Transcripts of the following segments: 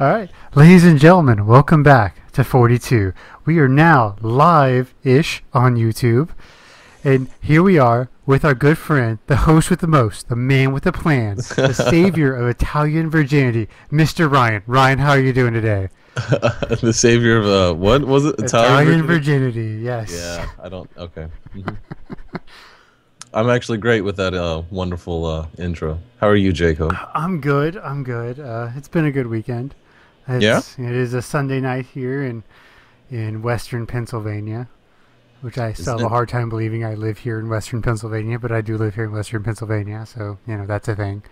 All right, ladies and gentlemen, welcome back to 42. We are now live-ish on YouTube, and here we are with our good friend, the host with the most, the man with the plan, the savior of Italian virginity, Mr. Ryan. Ryan, how are you doing today? the savior of uh, what was it? Italian, virginity? Yes. Yeah, I don't. Okay. Mhm. I'm actually great with that uh, wonderful uh, intro. How are you, Jacob? I'm good. I'm good. Uh, it's been a good weekend. It's, It is a Sunday night here in in Western Pennsylvania, which I still have a hard time believing I live here in Western Pennsylvania, but I do live here in Western Pennsylvania, so you know that's a thing.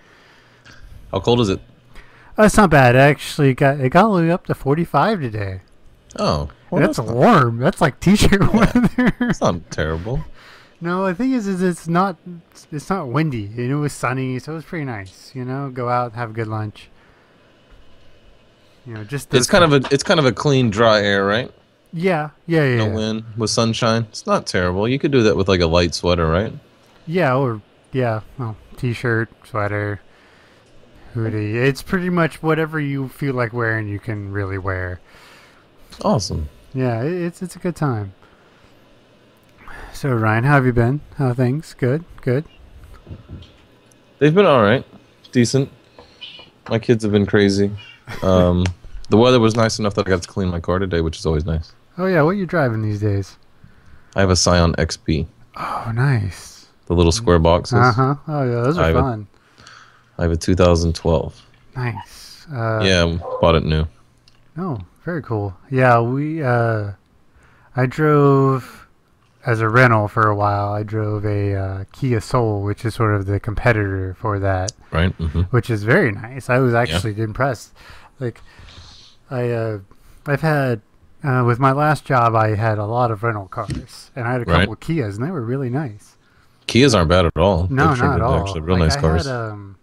How cold is it? Uh, it's not bad. It actually got it got all the way up to 45 today. Oh, well, that's that's not, warm. That's like t-shirt weather. It's not terrible. no, the thing is, is it's not it's not windy. And it was sunny, so it was pretty nice. You know, go out, have a good lunch. You know, just It's kind of a it's kind of a clean, dry air, right? yeah, yeah, yeah, No yeah. wind with sunshine. It's not terrible. You could do that with like a light sweater, right? Yeah, or yeah, well, t-shirt, sweater, hoodie. It's pretty much whatever you feel like wearing. You can really wear. Awesome. Yeah, it's it's a good time. So Ryan, how have you been? How are things? Good, good. They've been all right, decent. My kids have been crazy. Um, the weather was nice enough that I got to clean my car today, which is always nice. Oh yeah, what are you driving these days? I have a Scion xB, Oh, nice. the little square boxes. Uh huh. Oh yeah, those are a- fun. I have a 2012. Nice. Uh, yeah, bought it new. Oh, very cool. Yeah, we. Uh, I drove as a rental for a while. I drove a uh, Kia Soul, which is sort of the competitor for that, Right? hmm which is very nice. I was actually impressed. Like, I, uh, I've had uh, with my last job, I had a lot of rental cars, and I had a Right. couple of Kias, and they were really nice. Kias aren't bad at all. No, They're not at all. Actually real Like, nice I cars. Had, um,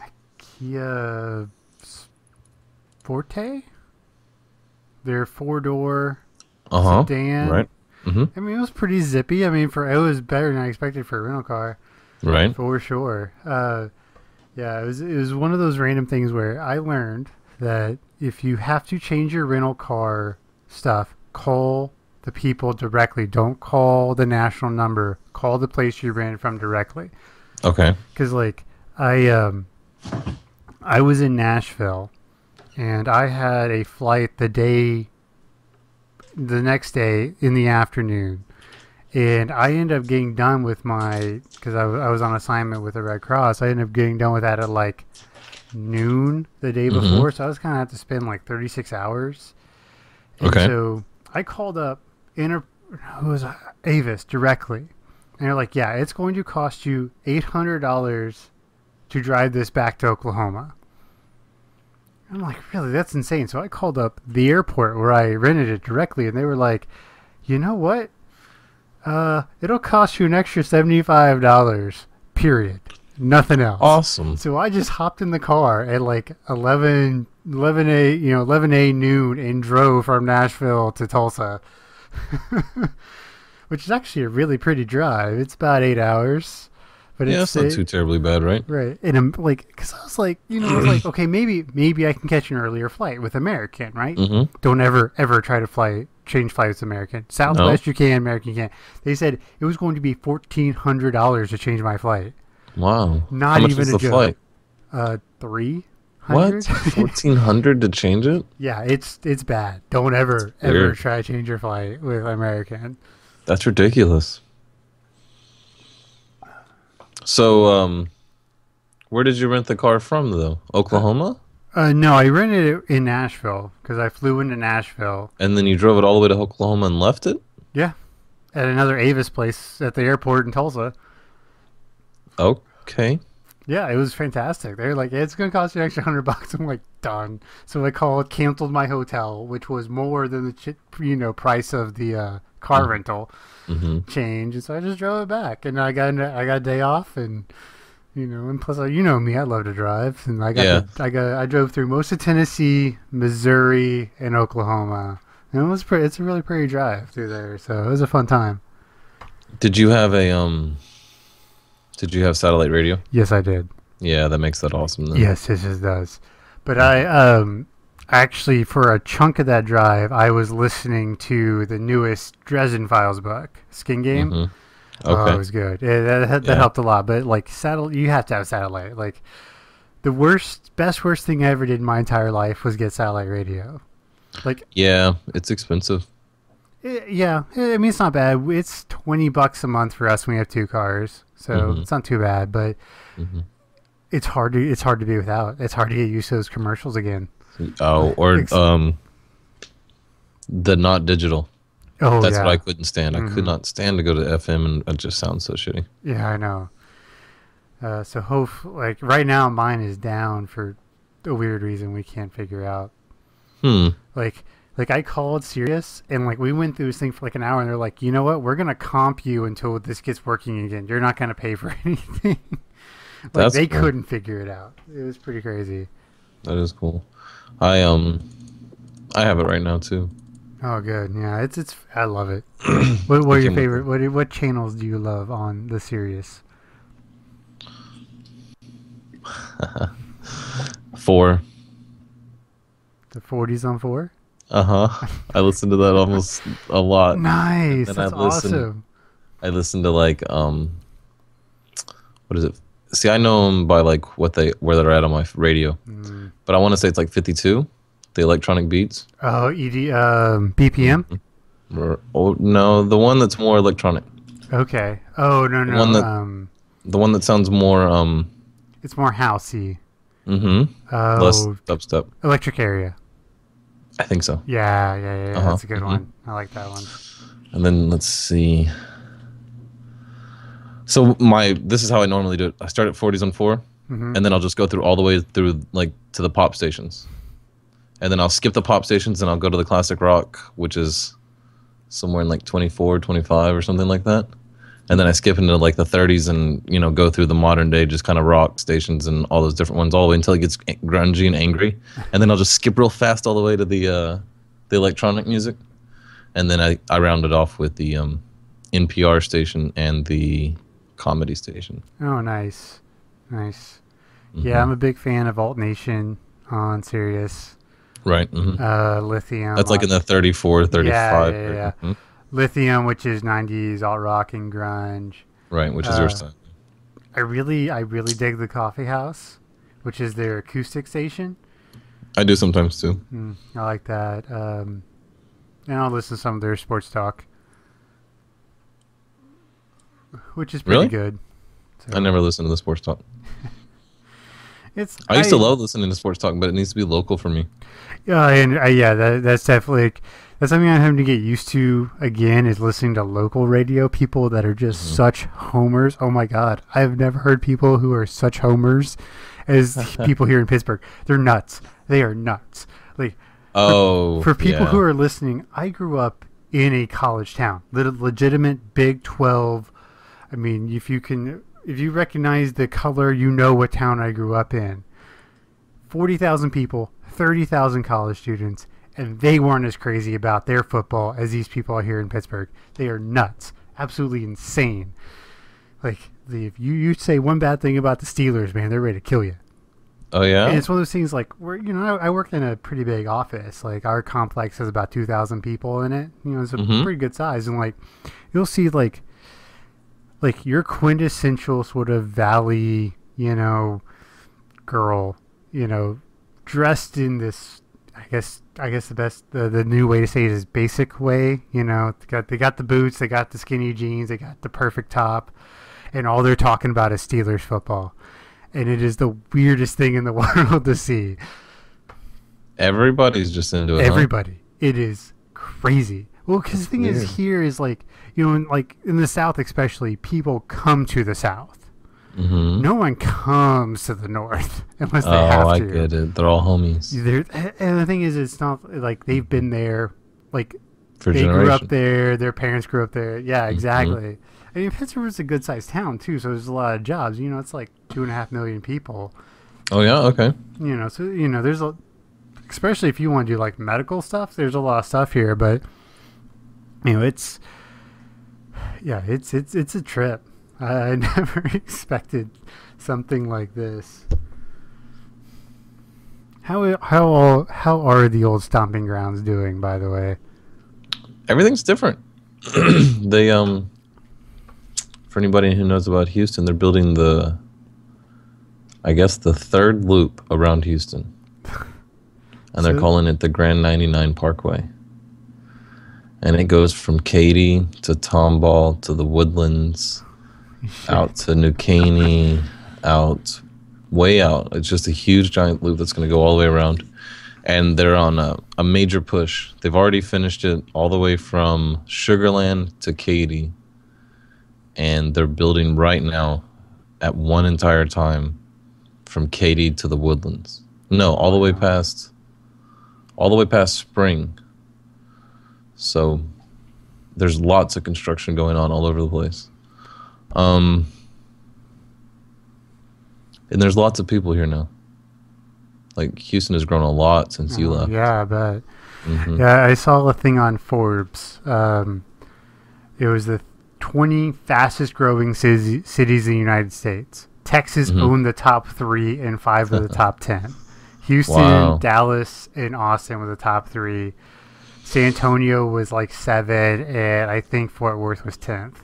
a Kia Forte. Their four door Uh huh. sedan. Right. Mm-hmm. I mean, it was pretty zippy. I mean, for it was better than I expected for a rental car, Right. for sure. Uh, yeah, it was it was one of those random things where I learned that if you have to change your rental car stuff, call the people directly. Don't call the national number. Call the place you ran it from directly. Okay. Cause like I um I was in Nashville and I had a flight the day the next day in the afternoon and I ended up getting done with my because I, I was on assignment with the Red Cross I ended up getting done with that at like noon the day Mhm. before so I was kind of have to spend like 36 hours and Okay. so I called up inter who was? Avis directly and they're like, yeah, it's going to cost you $800 to drive this back to Oklahoma. I'm like, really? That's insane. So I called up the airport where I rented it directly, and they were like, you know what? Uh, it'll cost you an extra $75, period. Nothing else. Awesome. So I just hopped in the car at like 11, 11 a, you know, 11 a noon and drove from Nashville to Tulsa, which is actually a really pretty drive. It's about eight hours, but Yeah, it's not it- too terribly bad, right? right. And I'm like, because I was like, you know, I was like, okay, maybe maybe I can catch an earlier flight with American, right? Mm-hmm. Don't ever ever try to fly change flights with American. Southwest you can, American you can't. They said it was going to be fourteen hundred dollars to change my flight. Wow. Not even a the joke. flight? Uh, three What? Fourteen hundred to change it? yeah, it's it's bad. Don't ever ever try to change your flight with American. That's ridiculous. So, um, where did you rent the car from, though? Oklahoma? Uh, no, I rented it in Nashville because I flew into Nashville And then you drove it all the way to Oklahoma and left it? Yeah. At another Avis place at the airport in Tulsa. Okay. Yeah, it was fantastic. They're like, it's gonna cost you an extra hundred bucks. I'm like, done. So I called, canceled my hotel, which was more than the you know price of the uh, car rental hmm change. And so I just drove it back, and I got I got a day off, and you know, and plus uh, you know me, I love to drive, and I got Yeah. the- I got I drove through most of Tennessee, Missouri, and Oklahoma. And it was pretty. It's a really pretty drive through there, so it was a fun time. Did you have a um? Did you have satellite radio? Yes, I did. Yeah, that makes that awesome. Then. Yes, it just does. But I um actually for a chunk of that drive, I was listening to the newest Dresden Files book, Skin Game. Mhm. Oh, Okay. it was good. Yeah, that that, Yeah. helped a lot. But like satellite, you have to have satellite. Like the worst, best, worst thing I ever did in my entire life was get satellite radio. Like yeah, it's expensive. Eh, Yeah, eh, I mean it's not bad. It's twenty bucks a month for us when we have two cars, so Mhm. it's not too bad. But hmm it's hard to it's hard to be without. It's hard to get used to those commercials again. Oh, or um, the not digital. Oh That's yeah, what I couldn't stand. I could Mhm. not stand to go to FM, and it just sounds so shitty. yeah, I know. Uh, so hope like right now mine is down for a weird reason we can't figure out. Hmm. Like like I called Sirius and like we went through this thing for like an hour and they're like, you know what, we're gonna comp you until this gets working again. You're not gonna pay for anything. like That's they cool. couldn't figure it out. It was pretty crazy. That is cool. I um, I have it right now too. Oh, good. Yeah, it's it's. I love it. what what are your favorite? What what channels do you love on the Sirius? Four. The 40s on four. Uh huh. I listen to that almost a lot. Nice. I That's listen- awesome. I listen to like um, what is it? See, I know them by like what they where they're at on my radio, Mm. but I want to say it's like 52, the electronic beats. Oh, ED um, BPM. Or, oh no, the one that's more electronic, Okay. Oh no no. one that- um, the one that sounds more um, it's more housey. mm-hmm, Oh, less dubstep. electric area. I think so. Yeah, yeah, yeah. Uh-huh, That's a good mhm. one. I like that one. And then let's see. So my this is how I normally do it. I start at 40s on 4 Mhm. and then I'll just go through all the way through like to the pop stations, and then I'll skip the pop stations and I'll go to the classic rock, which is somewhere in like 24, 25 or something like that. And then I skip into like the 30s and you know go through the modern day just kind of rock stations and all those different ones all the way until it gets grungy and angry, and then I'll just skip real fast all the way to the uh, the electronic music, and then I, I round it off with the um, NPR station and the comedy station. Oh, nice, nice. Mm-hmm. Yeah, I'm a big fan of Alt Nation on Sirius. Right. hmm Uh, Lithium. That's like in the 34, 35. Yeah, yeah, yeah. Mhm. Lithium, which is '90s alt rock and grunge. Right, which is Uh, your style. I really, I really dig the Coffee House, which is their acoustic station. I do sometimes too. Mm, I like that. Um, and I'll listen to some of their sports talk, which is pretty Really? good. So I never listen to the sports talk. It's. I used to love listening to sports talk, but it needs to be local for me. Yeah, and uh, yeah, that, that's definitely that's something I'm having to get used to again. Is listening to local radio people that are just Mm-hmm. such homers. Oh my god, I've never heard people who are such homers as people here in Pittsburgh. They're nuts. They are nuts. Like Oh, for people yeah. who are listening, I grew up in a college town, legitimate Big Twelve. I mean, if you can, if you recognize the color, you know what town I grew up in. Forty thousand people, thirty thousand college students, and they weren't as crazy about their football as these people here in Pittsburgh. They are nuts, absolutely insane. Like the, if you you say one bad thing about the Steelers, man, they're ready to kill you. Oh yeah. And it's one of those things like we're you know I, I work in a pretty big office. Like our complex has about two thousand people in it. You know, it's a Mhm. pretty good size, and like you'll see like like your quintessential sort of valley, you know, girl, you know, dressed in this. I guess I guess the best the, the new way to say it is basic way. You know, they got they got the boots, they got the skinny jeans, they got the perfect top, and all they're talking about is Steelers football and it is the weirdest thing in the world to see. Everybody's just into it. huh? Everybody, it is crazy. Well, because the thing weird. is, here is like you know, in, like in the South especially, people come to the South. Mhm. No one comes to the North unless they Oh, have I to. get it. They're all homies They're, and the thing is, it's not like they've been there. Like for they generation. grew up there. Their parents grew up there. Mm-hmm. Yeah, exactly. I mean, Pittsburgh is a good sized town too, so there's a lot of jobs. You know, it's like two and a half million people. Oh yeah. Okay. you know, so you know, there's a, especially if you want to do like medical stuff, there's a lot of stuff here, but you know, it's, yeah, it's it's it's a trip. I, I never expected something like this. How how how are the old stomping grounds doing? By the way, everything's different. they um, for anybody who knows about Houston, they're building the, I guess the third loop around Houston, and they're calling it the Grand 99 Parkway. And it goes from Katy to Tomball to the Woodlands, out to New Caney, out way out. It's just a huge giant loop that's going to go all the way around. And they're on a, a major push. They've already finished it all the way from Sugar Land to Katy. And they're building right now at one entire time from Katy to the Woodlands. No, all the way past all the way past Spring. So there's lots of construction going on all over the place. Um, and there's lots of people here now. Like Houston has grown a lot since you Oh, left. Yeah, I bet. Mhm. Yeah, I saw a thing on Forbes. Um, it was the 20 fastest growing cities, cities in the United States. Texas Mhm. owned the top three and five of the top 10. Houston, Wow. Dallas, and Austin were the top three. San Antonio was like seven, and I think Fort Worth was 10th.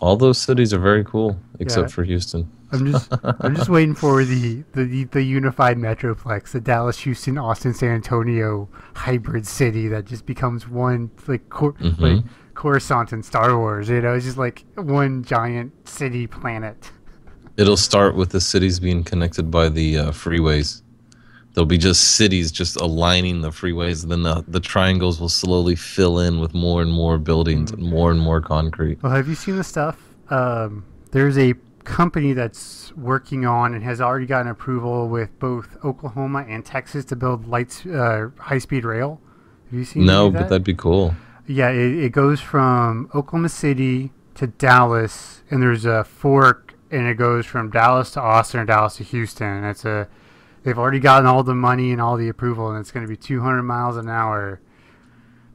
All those cities are very cool, except Yeah. for Houston. I'm just I'm just waiting for the, the the unified metroplex, the Dallas, Houston, Austin, San Antonio hybrid city that just becomes one like cor- Mhm. like Coruscant in Star Wars. You know, it's just like one giant city planet. It'll start with the cities being connected by the uh, freeways. There'll be just cities just aligning the freeways, and then the, the triangles will slowly fill in with more and more buildings and more and more concrete. Well, have you seen the stuff? Um, there's a company that's working on and has already gotten approval with both Oklahoma and Texas to build lights, uh, high speed rail. Have you seen? No, of but that? that'd be cool. Yeah, it, it goes from Oklahoma City to Dallas, and there's a fork, and it goes from Dallas to Austin or Dallas to Houston. And it's a, they've already gotten all the money and all the approval, and it's going to be 200 miles an hour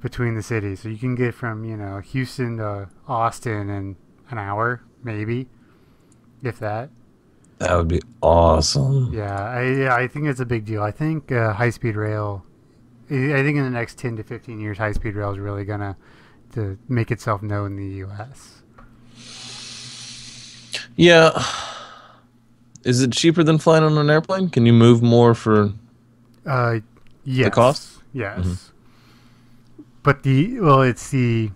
between the cities. So you can get from you know Houston to Austin in an hour, maybe, if that. That would be awesome. Yeah, I yeah, I think it's a big deal. I think uh, high speed rail. I I think in the next 10 to 15 years, high speed rail is really gonna to make itself known in the U.S. Yeah. Is it cheaper than flying on an airplane? Can you move more for? Uh, yes. cost? Yes. Mhm. But the well, it's the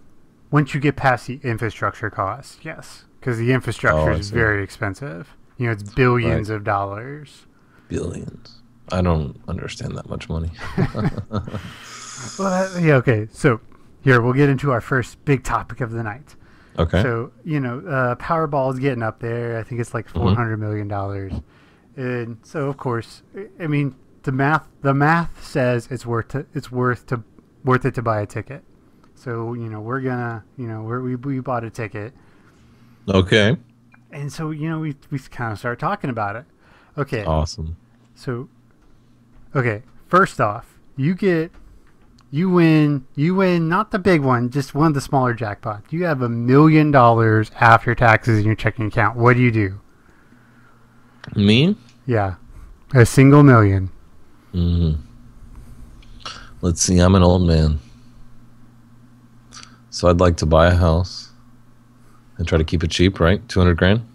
once you get past the infrastructure cost, yes, because the infrastructure Oh, is very expensive. You know, it's billions of dollars. billions. I don't understand that much money. Well, yeah, okay. So here we'll get into our first big topic of the night. Okay. So you know, uh, Powerball is getting up there. I think it's like four hundred million dollars, and so of course, I- mean, the math the math says it's worth to, it's worth to worth it to buy a ticket. So you know, we're gonna you know we're, we we bought a ticket, okay. and so you know we we kind of start talking about it. Okay, Awesome. so okay, first off, you get you win you win not the big one, just one of the smaller jackpots. You have a million dollars after taxes in your checking account. What do you do? Me? Yeah. A single million. hmm Let's see. I'm an old man, so I'd like to buy a house and try to keep it cheap. Right, two hundred grand.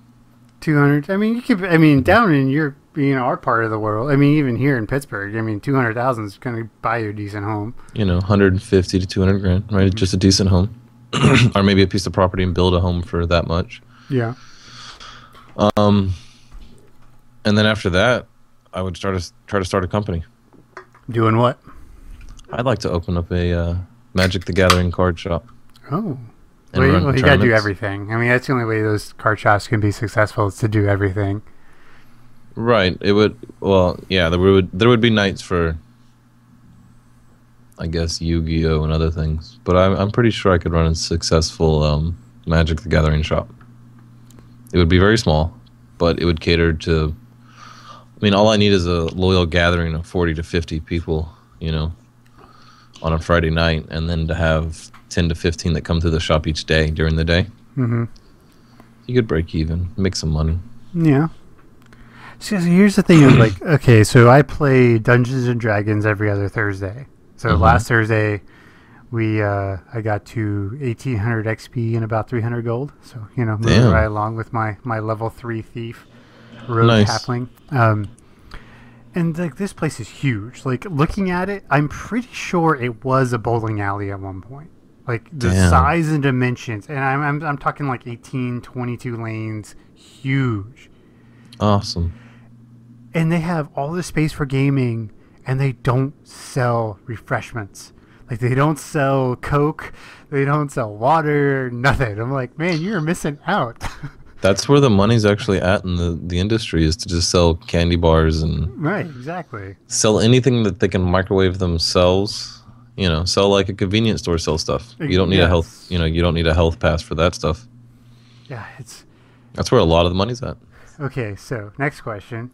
200 I mean, you could I mean, down in your you know, our part of the world. I mean, even here in Pittsburgh, I mean, 200,000 is going to buy you a decent home. You know, 150 to 200 grand. Right, just a decent home, or maybe a piece of property and build a home for that much. Yeah. Um, and then after that, I would start to try to start a company. Doing what? I'd like to open up a uh, Magic the Gathering card shop. Oh. Well, you, well, you got to do everything. I mean, that's the only way those card shops can be successful is to do everything. Right. It would. Well, yeah. There would there would be nights for, I guess, Yu-Gi-Oh and other things. But I'm I'm pretty sure I could run a successful um, Magic the Gathering shop. It would be very small, but it would cater to. I mean, all I need is a loyal gathering of forty to fifty people. You know, on a Friday night, and then to have ten to fifteen that come to the shop each day during the day. Mm-hmm. You could break even, make some money. Yeah. So here's the thing: is like, okay, so I play Dungeons and Dragons every other Thursday. So Mhm. last Thursday, we uh, I got to 1800 XP and about 300 gold. So you know, moving Damn. right along with my my level three thief, rogue Nice. halfling. Um, and like this place is huge. Like looking at it, I'm pretty sure it was a bowling alley at one point. Like the Damn. size and dimensions, and I'm, I'm I'm talking like 18, 22 lanes, huge Awesome. And they have all the space for gaming and they don't sell refreshments like they don't sell coke they don't sell water nothing i'm like man you're missing out That's where the money's actually at in the, the industry is to just sell candy bars and right exactly sell anything that they can microwave themselves. You know, sell like a convenience store sell stuff. You don't need a health you know, you don't need a health pass for that stuff. yeah it's That's where a lot of the money's at. okay so next question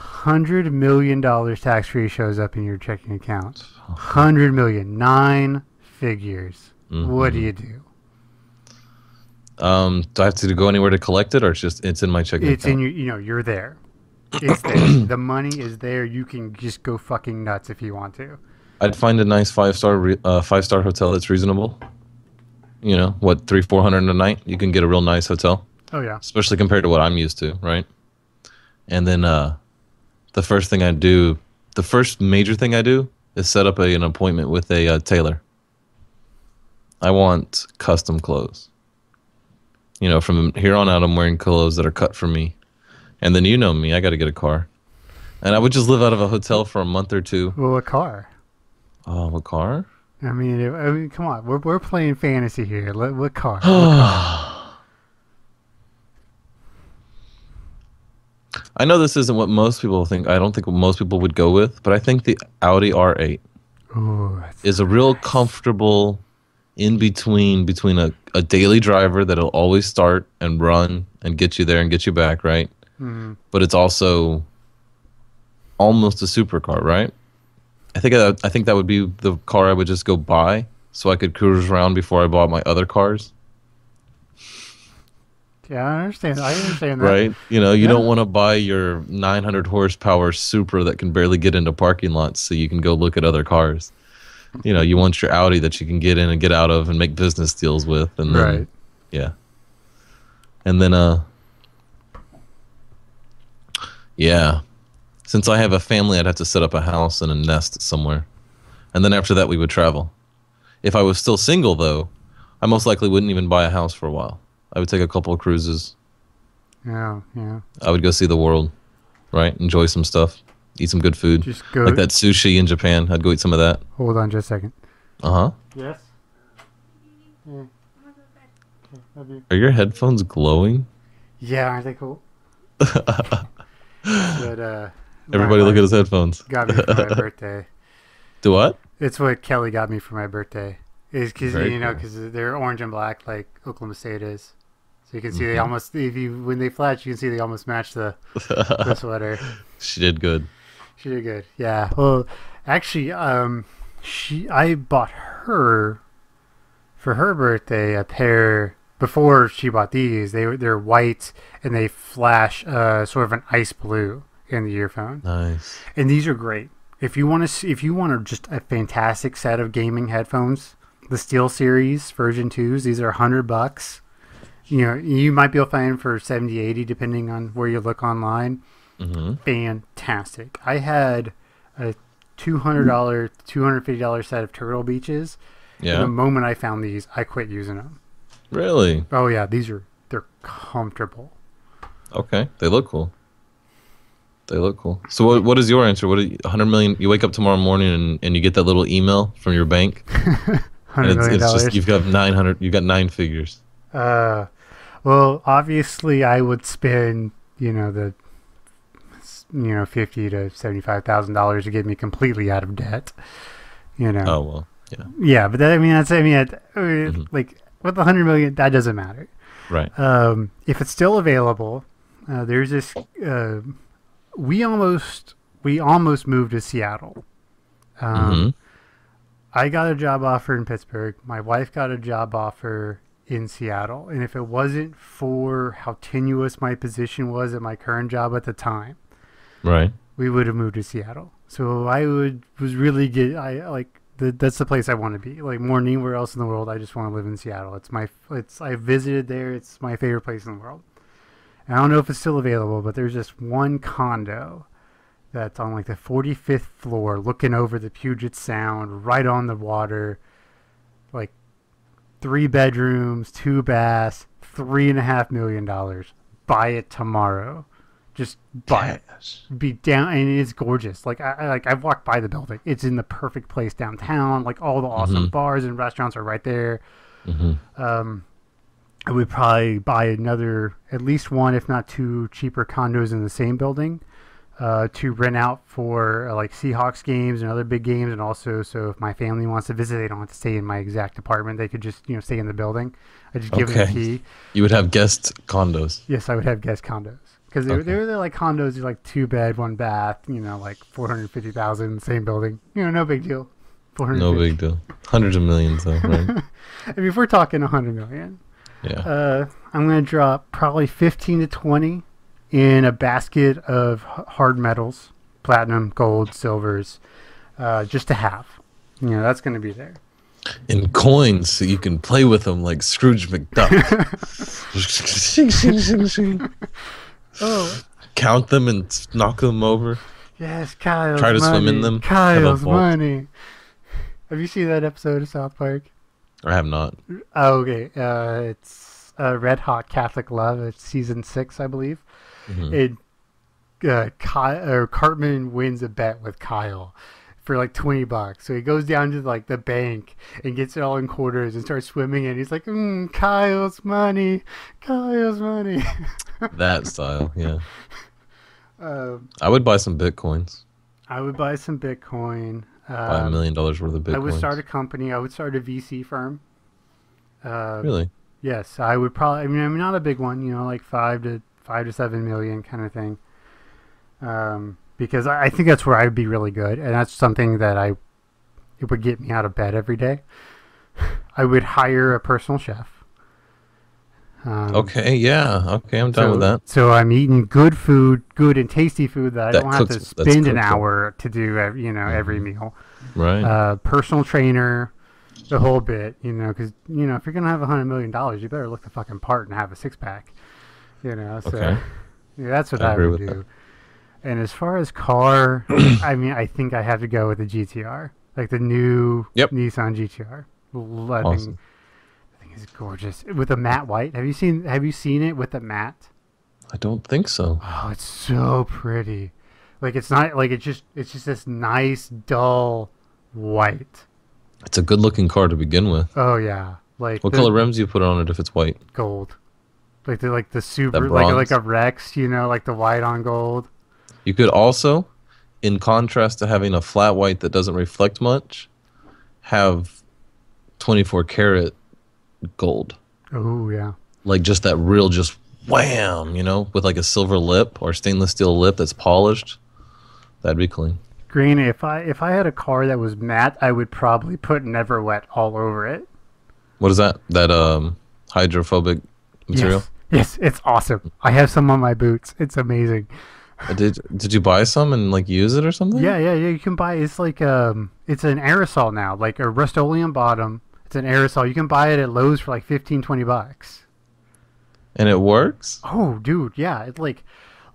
hundred million dollars tax free shows up in your checking account hundred million nine figures what do Mhm. you do Um, do I have to go anywhere to collect it or it's just it's in my checking it's account? in your you know you're there it's there the money is there you can just go fucking nuts if you want to I'd find a nice five star re- uh, five star hotel that's reasonable. You know, what three four hundred a night? You can get a real nice hotel, oh yeah especially compared to what I'm used to, right? And then uh, the first thing I do, the first major thing I do is set up a, an appointment with a uh, tailor. I want custom clothes. You know, from here on out, I'm wearing clothes that are cut for me. And then you know me, I got to get a car. And I would just live out of a hotel for a month or two. Well, a car. Oh, a car? I mean, I mean, come on. We're, we're playing fantasy here. What car? What car? I know this isn't what most people think. I don't think what most people would go with, but I think the Audi R8 Ooh, is a real comfortable in between between a, a daily driver that'll always start and run and get you there and get you back, right? mhm. But it's also almost a supercar, right? I think that, I think that would be the car I would just go buy so I could cruise around before I bought my other cars. Yeah, I understand. I understand that. right? You know, you Yeah. don't want to buy your 900 horsepower Supra that can barely get into parking lots so you can go look at other cars. You know, you want your Audi that you can get in and get out of and make business deals with, and then, Right. yeah, and then uh, yeah, since I have a family, I'd have to set up a house and a nest somewhere, and then after that we would travel. If I was still single, though, I most likely wouldn't even buy a house for a while. I would take a couple of cruises. Yeah, yeah. I would go see the world, right? Enjoy some stuff, eat some good food, Just go. like that sushi in Japan. I'd go eat some of that. Hold on just a second. Uh huh. Yes. Yeah. You. Are your headphones glowing? Yeah, aren't they cool? but uh, Everybody, look at his headphones. Got me for my birthday. Do what? It's what Kelly got me for my birthday. Is because you know cool. because they're orange and black like Oklahoma State is. So you can see they Mhm. almost if you when they flash you can see they almost match the, the sweater. she did good. She did good. Yeah. Well, actually, um, she I bought her for her birthday a pair before she bought these. They were they're white and they flash uh, sort of an ice blue in the earphone, Nice. and these are great. If you want to, if you want a, just a fantastic set of gaming headphones, the SteelSeries version twos. These are hundred bucks. You know, you might be able to find for 70, 80, depending on where you look online hmm fantastic. I had a two hundred dollar, two hundred fifty dollar set of Turtle Beaches. And The moment I found these, I quit using them. Really? Oh yeah, these are they're comfortable. Okay. They look cool. They look cool. So what? What is your answer? What? Are you, 100 million? You wake up tomorrow morning and, and you get that little email from your bank. And Hundred it's, it's dollars. just you've got 900. You've got nine figures. Uh, well, obviously, I would spend you know the you know fifty to seventy five thousand dollars to get me completely out of debt. You know. Oh well. Yeah. Yeah, but that, I mean that's I mean Mhm. like with the hundred million that doesn't matter. Right. Um, if it's still available, uh, there's this. Uh, we almost we almost moved to Seattle. Um, hmm I got a job offer in Pittsburgh. My wife got a job offer in Seattle. And if it wasn't for how tenuous my position was at my current job at the time, Right. we would have moved to Seattle. So I would was really get I like the, that's the place I want to be. Like more than anywhere else in the world, I just want to live in Seattle. It's my it's I visited there. It's my favorite place in the world. And I don't know if it's still available, but there's just one condo that's on like the 45th floor, looking over the Puget Sound, right on the water. Like three bedrooms, two baths, three and a half million dollars. Buy it tomorrow. Just buy it. Be down and it's gorgeous. Like I, like i've walked by the building. It's in the perfect place downtown. Like all the awesome Mhm. bars and restaurants are right there. Hmm um i would probably buy another at least one if not two cheaper condos in the same building uh, to rent out for uh, like Seahawks games and other big games, and also so if my family wants to visit, they don't have to stay in my exact apartment. They could just you know stay in the building. I just give them a key. You would have guest condos. Yes, I would have guest condos because they, Okay. they were they're like condos, like two bed, one bath. You know, like four hundred fifty thousand, same building. You know, no big deal. No big deal. Hundreds of millions though, right? I mean, if we're talking a hundred million, Yeah. uh, I'm gonna drop probably fifteen to twenty in a basket of hard metals, platinum, gold, silvers, uh, just to have. You know, that's gonna be there. In coins, so you can play with them like Scrooge McDuck. Oh, Count them and knock them over. yes, Kyle's Try to money. swim in them, Kyle's money. Have you seen that episode of South Park? I have not. Oh, okay. Uh, it's uh, Red Hot Catholic Love. It's season six, I believe. Mhm. It uh, Ky- or Cartman wins a bet with Kyle for like twenty bucks. So he goes down to like the bank and gets it all in quarters and starts swimming. And he's like, mm, "Kyle's money, Kyle's money." That style, yeah. um, I would buy some bitcoins. I would buy some Bitcoin. Buy a Um, million dollars worth of bitcoin. I would start a company. I would start a VC firm. Uh, Really? Yes, I would probably. I mean, I'm not a big one, you know, like five to five to seven million kind of thing. Um, because I, I think that's where I'd be really good, and that's something that I it would get me out of bed every day. I would hire a personal chef. Um, Okay, yeah. Okay, I'm done so, with that. So I'm eating good food, good and tasty food that I don't have to spend an hour to do, ev- you know, every Mhm. meal Right. uh, personal trainer, the whole bit, you know, because you know if you're gonna have a hundred million dollars, you better look the fucking part and have a six pack, you know. So Okay. yeah, that's what I I, would do. that. And as far as car, I mean, I think I have to go with the GTR, like the new Yep. Nissan GTR. L- I Awesome. I think it's gorgeous with a matte white. Have you seen Have you seen it with the matte? I don't think so. Oh, it's so pretty. Like it's not like it's just it's just this nice dull white. It's a good looking car to begin with. Oh yeah, like What the color rims do you put on it if it's white? gold, like the like the super like like a Rex, you know, like the white on gold. You could also, in contrast to having a flat white that doesn't reflect much, have 24 karat gold. Oh yeah, Like just that real, just wham, you know, with like a silver lip or stainless steel lip that's polished. That'd be clean. green. If I if I had a car that was matte, I would probably put NeverWet all over it. What is that? That um hydrophobic material? Yes, yes, it's awesome. I have some on my boots. It's amazing. Uh, Did did you buy some and like use it or something? Yeah, yeah, yeah. You can buy. It's like um, it's an aerosol now, like a Rust-Oleum bottom. It's an aerosol. You can buy it at Lowe's for like 15, 20 bucks. And it works? Oh, dude, yeah. It's like,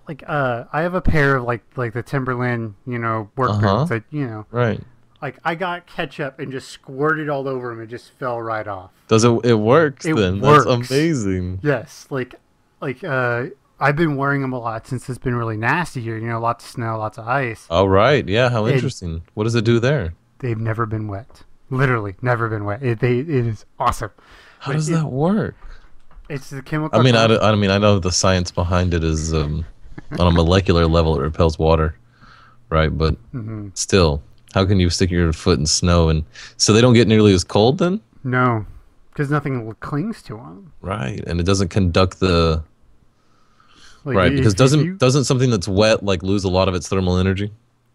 like uh, I have a pair of like like the Timberland, you know, work Uh-huh. boots that you know, Right. Like I got ketchup and just squirted all over them. It just fell right off. Does it it works It then? works. That's amazing. Yes, like like uh, I've been wearing them a lot since it's been really nasty here. You know, lots of snow, lots of ice. All right. Yeah, how It- interesting. What does it do there? They've never been wet. Literally, never been wet. It they it is awesome. How Like, does it- that work? It's the chemical. I mean, I, I mean, I know the science behind it is um, on a molecular level it repels water, right? But Mhm. still, how can you stick your foot in snow and so they don't get nearly as cold then? No, because nothing clings to them. Right, and it doesn't conduct the Like, right because doesn't you- doesn't something that's wet like lose a lot of its thermal energy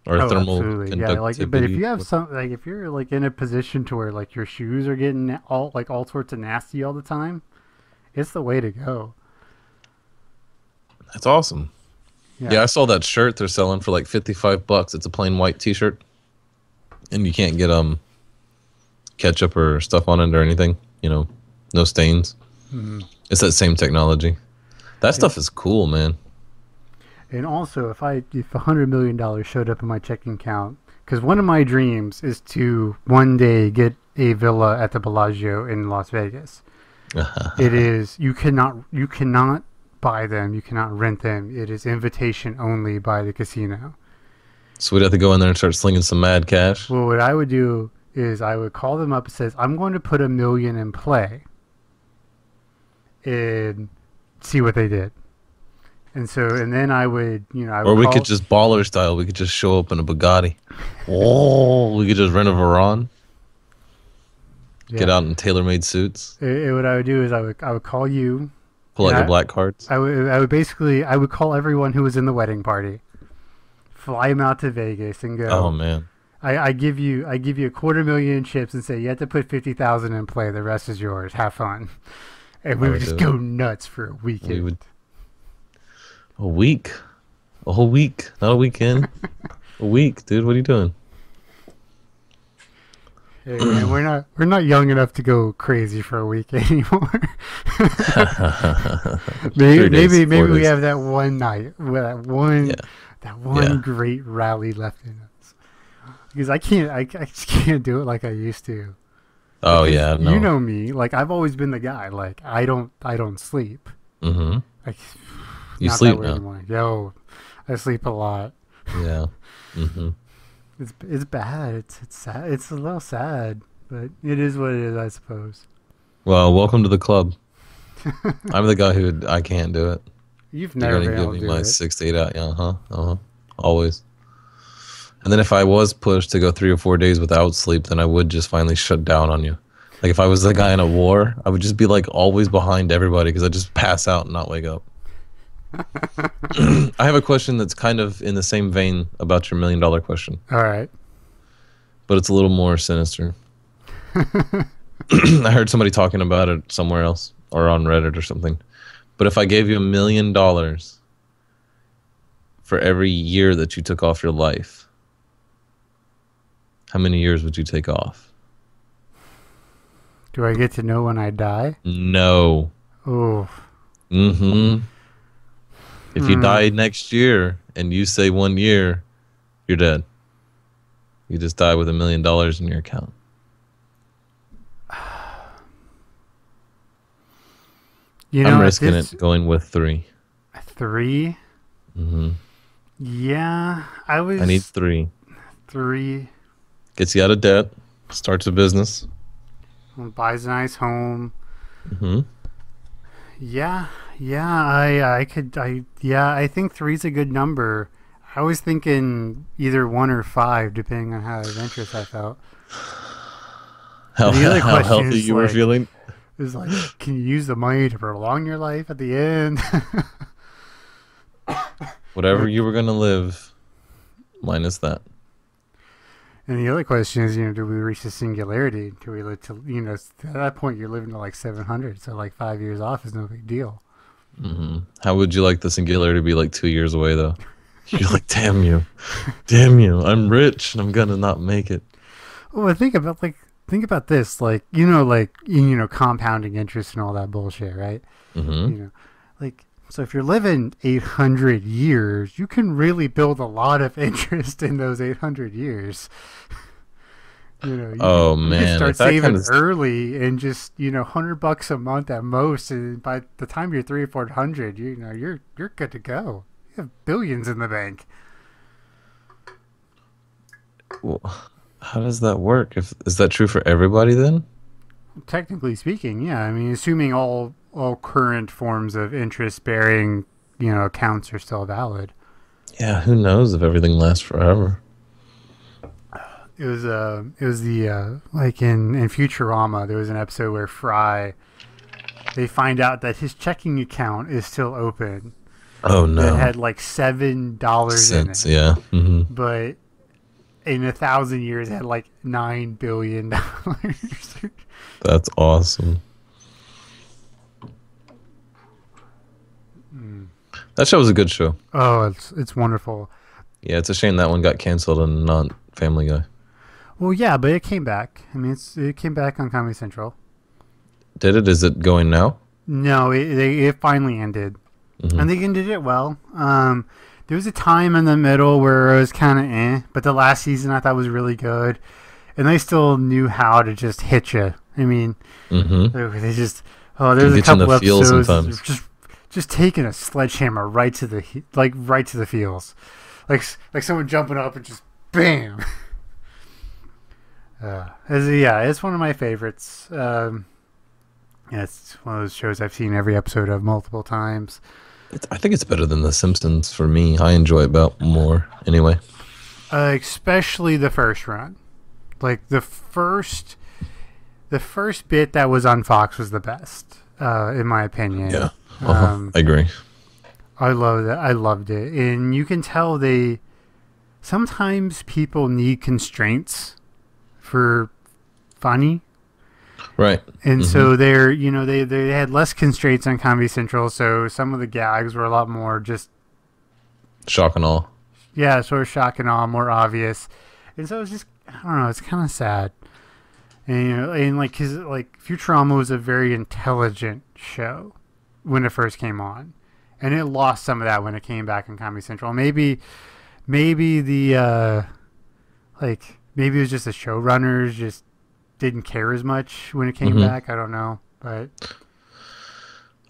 or Oh, thermal absolutely. conductivity? Yeah, like, but if you have some, like, if you're like in a position to where like your shoes are getting all like all sorts of nasty all the time, it's the way to go. That's awesome. Yeah. Yeah. I saw that shirt they're selling for like 55 bucks. It's a plain white t-shirt. And you can't get um ketchup or stuff on it or anything, you know, no stains. Mhm. It's that same technology. That stuff is cool, man. And also, if I if a hundred million dollars showed up in my checking account, because one of my dreams is to one day get a villa at the Bellagio in Las Vegas. it is you cannot you cannot buy them, you cannot rent them. It is invitation only by the casino. So we'd have to go in there and start slinging some mad cash. Well, what I would do is I would call them up and says, "I'm going to put a million in play," and see what they did. And so, and then I would, you know, I would Or we call- could just baller style. We could just show up in a Bugatti. Oh, we could just rent a Veron. Get out in tailor-made suits. It, it- what I would do is I would I would call you. Pull out Yeah. your black cards. I would I would basically I would call everyone who was in the wedding party, fly him out to Vegas and go. Oh man. I, I give you I give you a quarter million chips and say you have to put fifty thousand in play. The rest is yours. Have fun. And we I would just go nuts for a weekend. would- A week. A whole week. Not a weekend. a week, dude. What are you doing? Hey, man, we're not we're not young enough to go crazy for a week anymore. maybe days, maybe maybe we days. have that one night, that one Yeah. That one Yeah. great rally left in us. Because I can't I, I just can't do it like I used to. Oh Because yeah, no. You know me, like I've always been the guy. Like I don't I don't sleep. mm-hmm. Like You sleep now. anymore. Yo, I sleep a lot. Yeah. Mm-hmm. It's it's bad. It's it's sad. It's a little sad, but it is what it is, I suppose. Well, welcome to the club. I'm the guy who I can't do it. You've You're never gonna been give me my it. six to eight out. Yeah, uh huh, uh huh. Always. And then if I was pushed to go three or four days without sleep, then I would just finally shut down on you. Like if I was the guy in a war, I would just be like always behind everybody because I'd just pass out and not wake up. I have a question that's kind of in the same vein about your million dollar question, All right. but it's a little more sinister. I heard somebody talking about it somewhere else or on Reddit or something. But if I gave you a million dollars for every year that you took off your life, how many years would you take off? Do I get to know when I die? No. Oh, Mm-hmm. If you Hmm. die next year and you say one year, you're dead. You just die with a million dollars in your account. You know, I'm risking this- it going with three. Three. Mm-hmm. Yeah, I was I need three. three. Gets you out of debt, starts a business. Buys a nice home. Mm-hmm. Yeah, yeah. I I could. I yeah. I think three's a good number. I was thinking either one or five, depending on how adventurous I felt. How, how healthy you were feeling? Was like, can you use the money to prolong your life at the end? Whatever you were gonna live, minus that. and the other question is, you know, do we reach the singularity? Do we live to, you know, at that point you're living to like 700, so like five years off is no big deal. hmm How would you like the singularity to be like two years away though? You're like, damn you, damn you, I'm rich and I'm gonna not make it. Well, I think about like think about this, like you know, like you know, compounding interest and all that bullshit, right? hmm You know, like so if you're living 800 years, you can really build a lot of interest in those 800 years. You know, you Oh, can, you man, can start saving kinda- early and just you know, hundred bucks a month at most, and by the time you're three or four hundred, you know, you're you're good to go. You have billions in the bank. Well, how does that work? If is that true for everybody then? Technically speaking, yeah. I mean, assuming all all current forms of interest bearing, you know, accounts are still valid. Yeah, who knows if everything lasts forever? It was uh it was the uh like in in Futurama there was an episode where Fry they find out that his checking account is still open. Oh no. It had like seven dollars in sense. it, Yeah. hmm but in a thousand years had like nine billion dollars. That's awesome. Hmm. That show was a good show. Oh, it's it's wonderful. Yeah, it's a shame that one got canceled and not Family Guy. Well, yeah, but it came back. I mean, it came back on Comedy Central. Did it? Is it going now? No, it it, it finally ended, mm-hmm. and they ended it well. Um, there was a time in the middle where it was kind of eh, but the last season I thought was really good, and they still knew how to just hit you. I mean, Mm-hmm. they just oh, there's a get you in couple the episodes just just taking a sledgehammer right to the like right to the feels, like like someone jumping up and just bam. Uh, it's- yeah, it's one of my favorites. Um, yeah, it's one of those shows I've seen every episode of multiple times. It's, I think it's better than The Simpsons for me. I enjoy it about more anyway. Uh, especially the first run, like the first, the first bit that was on Fox was the best, uh, in my opinion. Yeah, uh-huh. Um, I agree. I love that. I loved it, and you can tell they. Sometimes people need constraints for funny, Right. and so they're you know they they had less constraints on Comedy Central, so some of the gags were a lot more just Shock and awe. yeah, sort of shock and awe, more obvious, and so it's just I don't know, it's kind of sad, and you know, and like his, like Futurama was a very intelligent show when it first came on, and it lost some of that when it came back in Comedy Central. Maybe, maybe the uh, like maybe it was just the showrunners just didn't care as much when it came Mhm. back. I don't know, but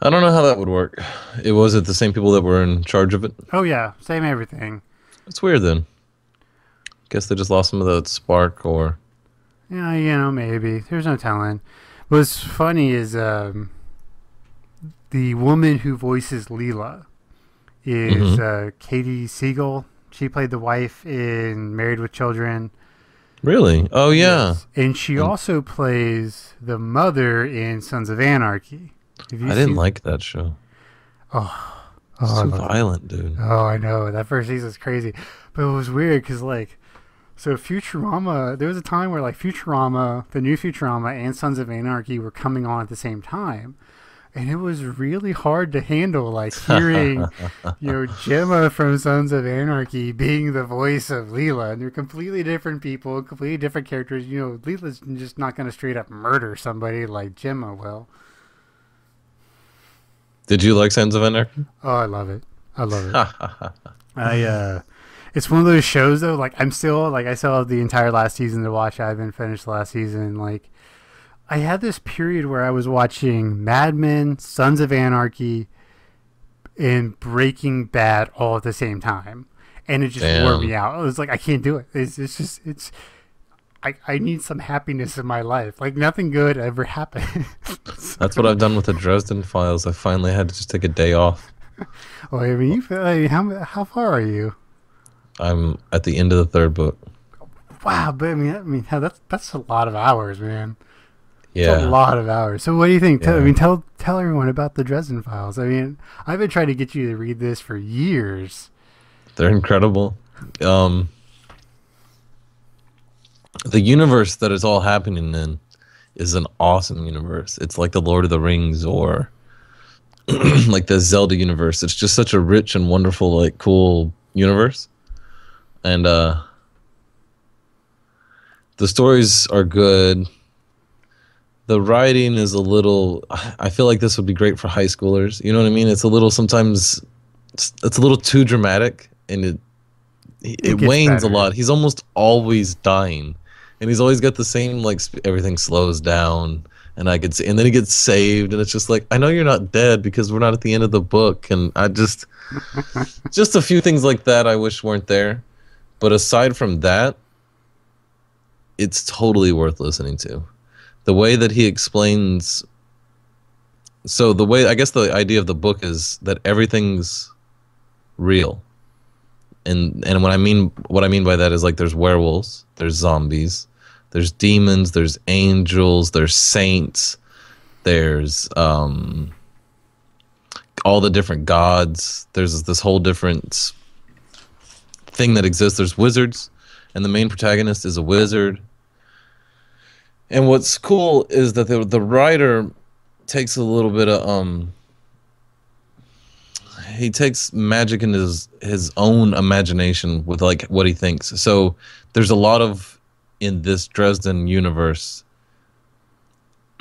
I don't know how that would work. It was it the same people that were in charge of it. oh yeah, same everything. It's weird then. Guess they just lost some of the spark, or Yeah, you know, maybe. There's no telling. What's funny is um, the woman who voices Leela is uh, Katey Sagal. She played the wife in Married with Children. Really? Oh yeah. Yes. And she Mm. also plays the mother in Sons of Anarchy. Have you I didn't like that show. Oh, It's I too love it. violent, dude. Oh, I know that first season's crazy, but it was weird because like, so Futurama. There was a time where like Futurama, the new Futurama, and Sons of Anarchy were coming on at the same time, and it was really hard to handle. Like hearing, you know, Gemma from Sons of Anarchy being the voice of Leela, and they're completely different people, completely different characters. You know, Leela's just not going to straight up murder somebody like Gemma will. Did you like Sons of Anarchy? Oh, I love it. I love it. I uh it's one of those shows though, like I'm still like I still have the entire last season to watch. I haven't finished the last season. Like I had this period where I was watching Mad Men, Sons of Anarchy, and Breaking Bad all at the same time. And it just wore me out. I was like, I can't do it. It's it's just it's I, I need some happiness in my life. Like nothing good ever happened. That's what I've done with the Dresden Files. I finally had to just take a day off. well, I mean, you feel like, how how far are you? I'm at the end of the third book. Wow, but I mean, I mean, that's that's a lot of hours, man. It's Yeah. a lot of hours. So, what do you think? Tell, I mean, tell tell everyone about the Dresden Files. I mean, I've been trying to get you to read this for years. They're incredible. Um, the universe that it's all happening in is an awesome universe. It's like the Lord of the Rings or like the Zelda universe. It's just such a rich and wonderful, like cool universe. And uh the stories are good. The writing is a little I feel like this would be great for high schoolers. You know what I mean? It's a little sometimes it's, it's a little too dramatic and it it, It wanes a lot. He's almost always dying. And he's always got the same like sp- everything slows down and I could see and then he gets saved and it's just like I know you're not dead because we're not at the end of the book and I just just a few things like that I wish weren't there. But aside from that, it's totally worth listening to. The way that he explains so the way I guess the idea of the book is that everything's real. And and what I mean what I mean by that is like there's werewolves, there's zombies, there's demons, there's angels, there's saints, there's um all the different gods. There's this whole different thing that exists. There's wizards, and the main protagonist is a wizard. And what's cool is that the the writer takes a little bit of um he takes magic in his his own imagination with like what he thinks. So there's a lot of in this Dresden universe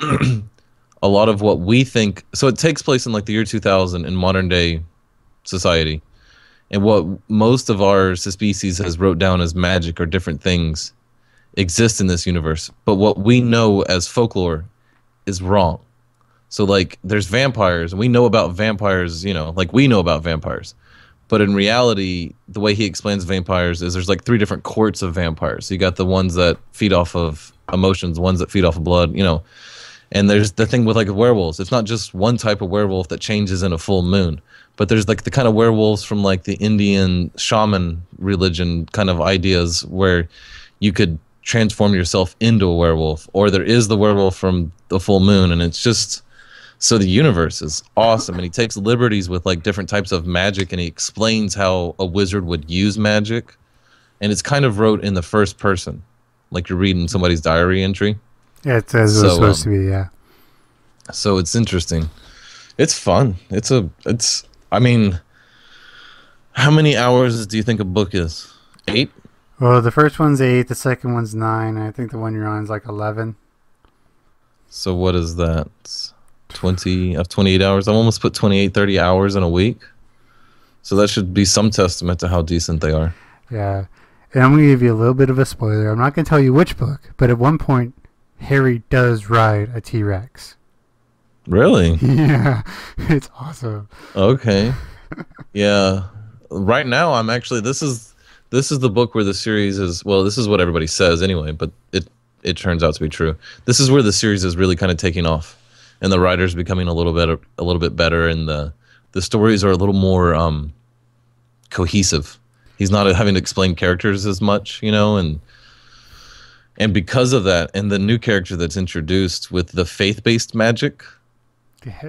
a lot of what we think so it takes place in like the year 2000 in modern day society and what most of our species has wrote down as magic or different things exist in this universe but what we know as folklore is wrong. So like there's vampires and we know about vampires you know like we know about vampires. But in reality the way he explains vampires is there's like three different courts of vampires. So you got the ones that feed off of emotions ones that feed off of blood you know. And there's the thing with like werewolves. It's not just one type of werewolf that changes in a full moon, but there's like the kind of werewolves from like the Indian shaman religion kind of ideas where you could transform yourself into a werewolf, or there is the werewolf from the full moon, and it's just so the universe is awesome. And he takes liberties with like different types of magic, and he explains how a wizard would use magic, and it's kind of wrote in the first person, like you're reading somebody's diary entry. Yeah, it's as it was supposed um, to be. Yeah. so it's interesting it's fun it's a it's i mean how many hours do you think a book is eight Well, the first one's eight. The second one's nine. I think the one you're on is like eleven. so what is that 20 of 28 hours i almost put 28 30 hours in a week so that should be some testament to how decent they are Yeah. And I'm gonna give you a little bit of a spoiler. I'm not gonna tell you which book, but at one point, Harry does ride a T Rex. really yeah, it's awesome. okay yeah right now i'm actually this is this is the book where the series is well this is what everybody says anyway but it it turns out to be true. This is where the series is really kind of taking off and the writers becoming a little better a little bit better and the the stories are a little more um cohesive. He's not having to explain characters as much you know and and because of that and the new character that's introduced with the faith-based magic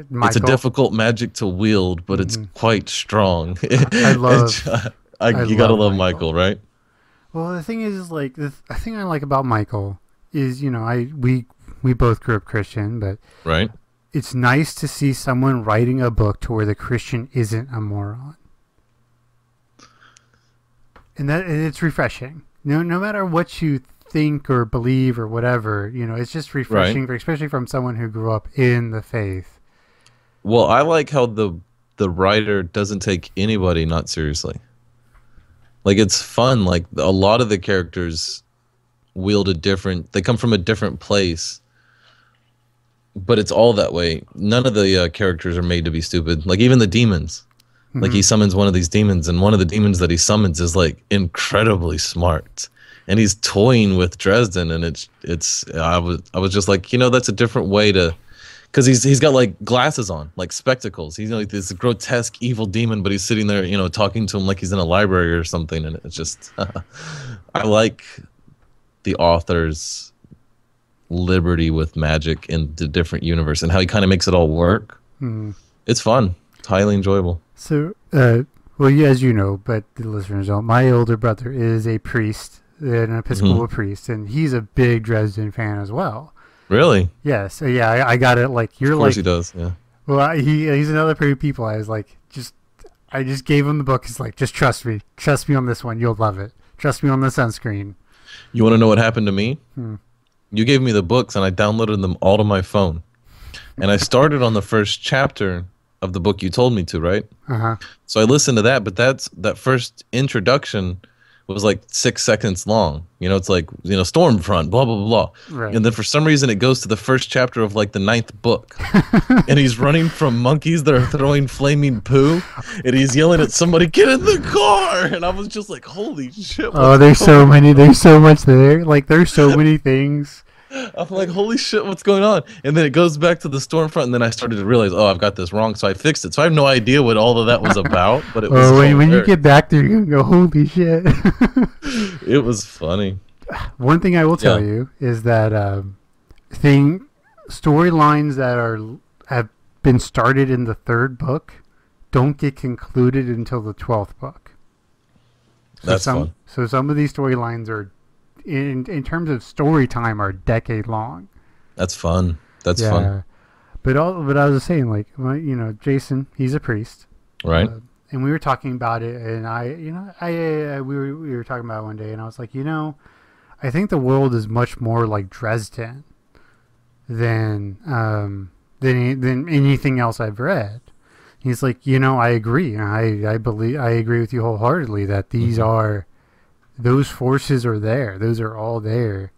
Michael, it's a difficult magic to wield, but it's quite strong. I love- I, I you gotta love love Michael. Michael, right? Well, the thing is, like the, th- thing I like about Michael is, you know, I we we both grew up Christian, but Right. it's nice to see someone writing a book to where the Christian isn't a moron. And that and it's refreshing. No no matter what you think or believe or whatever, you know, it's just refreshing, for, especially from someone who grew up in the faith. Well, I like how the the writer doesn't take anybody not seriously. Like it's fun. Like a lot of the characters wield a different. They come from a different place, but it's all that way. None of the uh, characters are made to be stupid. Like even the demons. Like he summons one of these demons, and one of the demons that he summons is like incredibly smart, and he's toying with Dresden, and it's it's. I was I was just like, you know, that's a different way to, because he's he's got like glasses on, like spectacles. He's like this grotesque evil demon, but he's sitting there, you know, talking to him like he's in a library or something, and it's just, I like the author's liberty with magic in the different universe and how he kind of makes it all work. Hmm. It's fun. It's highly enjoyable. So, uh, well, yeah, as you know, but the listeners don't. My older brother is a priest, an Episcopal priest, and he's a big Dresden fan as well. Really? Yeah, so yeah, I, I got it. Like you're Of course like, he does. Yeah. well, I, he he's another pair of people. I was like, just, I just gave him the book. He's like, just trust me, trust me on this one. You'll love it. Trust me on the sunscreen. You want to know what happened to me? Hmm. You gave me the books and I downloaded them all to my phone. And I started on the first chapter of the book you told me to, right? Uh huh. So I listened to that, but that's that first introduction was like six seconds long. You know, it's like you know, Stormfront, blah blah blah blah. Right. And then for some reason it goes to the first chapter of like the ninth book. and he's running from monkeys that are throwing flaming poo. And he's yelling at somebody, get in the car. And I was just like, holy shit. Oh, there's so many. There's so much there. Like there's so many things. I'm like, holy shit, what's going on? And then it goes back to the stormfront, and then I started to realize, oh, I've got this wrong, so I fixed it. So I have no idea what all of that was about, but it was when, when you get back there, you're gonna go, holy shit. it was funny. One thing I will tell Yeah. you is that um, thing storylines that are have been started in the third book don't get concluded until the twelfth book. So That's some, fun. So some of these storylines are, in in terms of story time, are decade long. That's fun. That's fun. But all, but I was saying, like, you know, Jason, he's a priest. Right? Uh, and we were talking about it, and I, you know, I, uh, we were we were talking about it one day, and I was like, you know, I think the world is much more like Dresden than um than than anything else I've read. He's like, you know, I agree. I I believe I agree with you wholeheartedly that these Mhm. are those forces are there. Those are all there.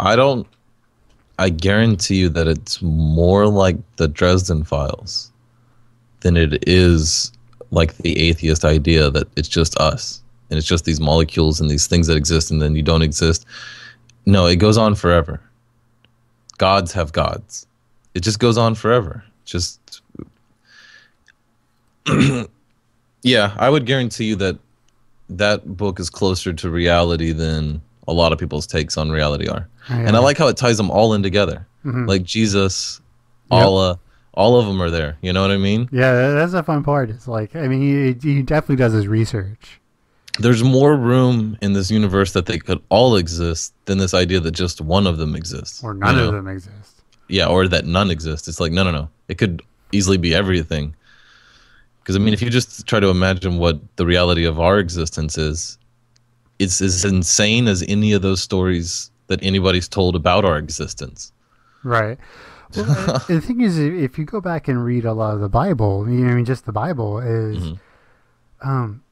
I don't. I guarantee you that it's more like the Dresden Files than it is like the atheist idea that it's just us and it's just these molecules and these things that exist and then you don't exist. No, it goes on forever. Gods have gods. It just goes on forever. Just. yeah, I would guarantee you that that book is closer to reality than a lot of people's takes on reality are. And I like how it ties them all in together. Mhm. Like Jesus, Yep. Allah, all of them are there. You know what I mean? Yeah, that's the fun part. It's like I mean, he he definitely does his research. There's more room in this universe that they could all exist than this idea that just one of them exists. Or you none know? of them exist. Yeah, or that none exist. It's like no, no, no. It could easily be everything. Because I mean, if you just try to imagine what the reality of our existence is, it's as insane as any of those stories that anybody's told about our existence. Right. Well, the thing is, if you go back and read a lot of the Bible, you know, I mean, just the Bible is, Mhm. um,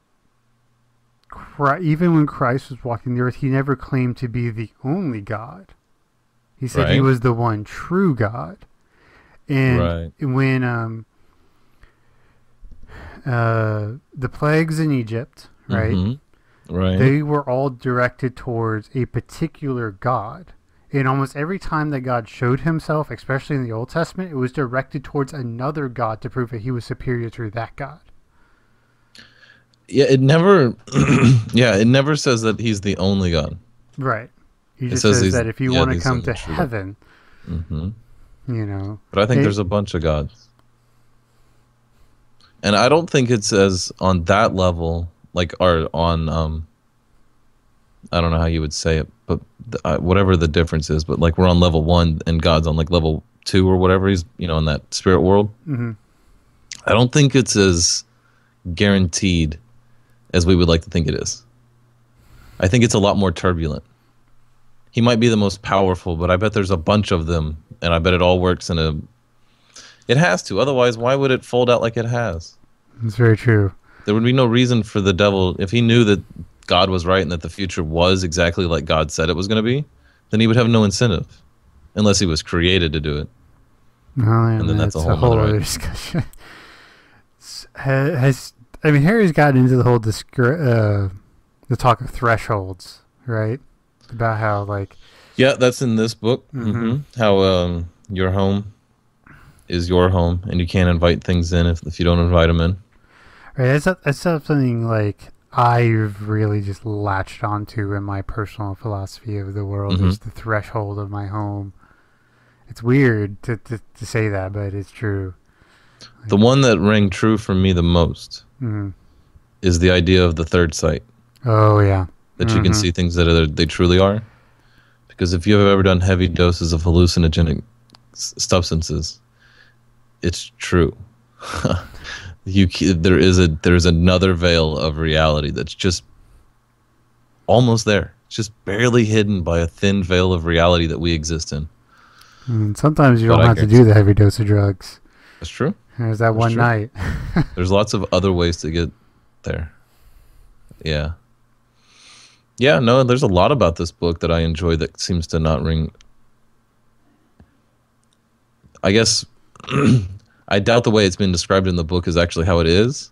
Chri- even when Christ was walking the earth, he never claimed to be the only God. He said he was the one true God. And Right. when um, uh, the plagues in Egypt, right? Mhm. Right. they were all directed towards a particular God. And almost every time that God showed himself, especially in the Old Testament, it was directed towards another God to prove that he was superior to that God. Yeah, it never. yeah, it never says that he's the only God. Right. He It just says says, that if you yeah, want to come to heaven, hmm you know. But I think Hey. there's a bunch of gods, and I don't think it's as on that level, like or on um. I don't know how you would say it, but th- uh, whatever the difference is, but like we're on level one and God's on like level two or whatever. He's you know in that spirit world. hmm I don't think it's as guaranteed as we would like to think it is. I think it's a lot more turbulent. He might be the most powerful, but I bet there's a bunch of them, and I bet it all works in a. It has to. Otherwise, why would it fold out like it has? It's very true. There would be no reason for the devil if he knew that God was right and that the future was exactly like God said it was going to be. Then he would have no incentive, unless he was created to do it. Oh, yeah, And then that's a a whole whole other discussion. Has I mean Harry's gotten into the whole discre- uh, the talk of thresholds, right? About how like Yeah, that's in this book. Mhm. hmm How um, your home is your home, and you can't invite things in if, if you don't invite them in. Right, that's that's something like I've really just latched onto in my personal philosophy of the world Mhm. is the threshold of my home. It's weird to, to, to say that, but it's true. The one that rang true for me the most Mm. is the idea of the third sight, Oh yeah, that you can Mhm. see things that are, they truly are. Because if you have ever done heavy doses of hallucinogenic s- substances, it's true. you there is a there's another veil of reality that's just almost there, just barely hidden by a thin veil of reality that we exist in. and sometimes you But don't I have to do the heavy dose of drugs. That's true. There's that That's one true. night. There's lots of other ways to get there. Yeah. Yeah, no, there's a lot about this book that I enjoy that seems to not ring. I guess I doubt the way it's been described in the book is actually how it is.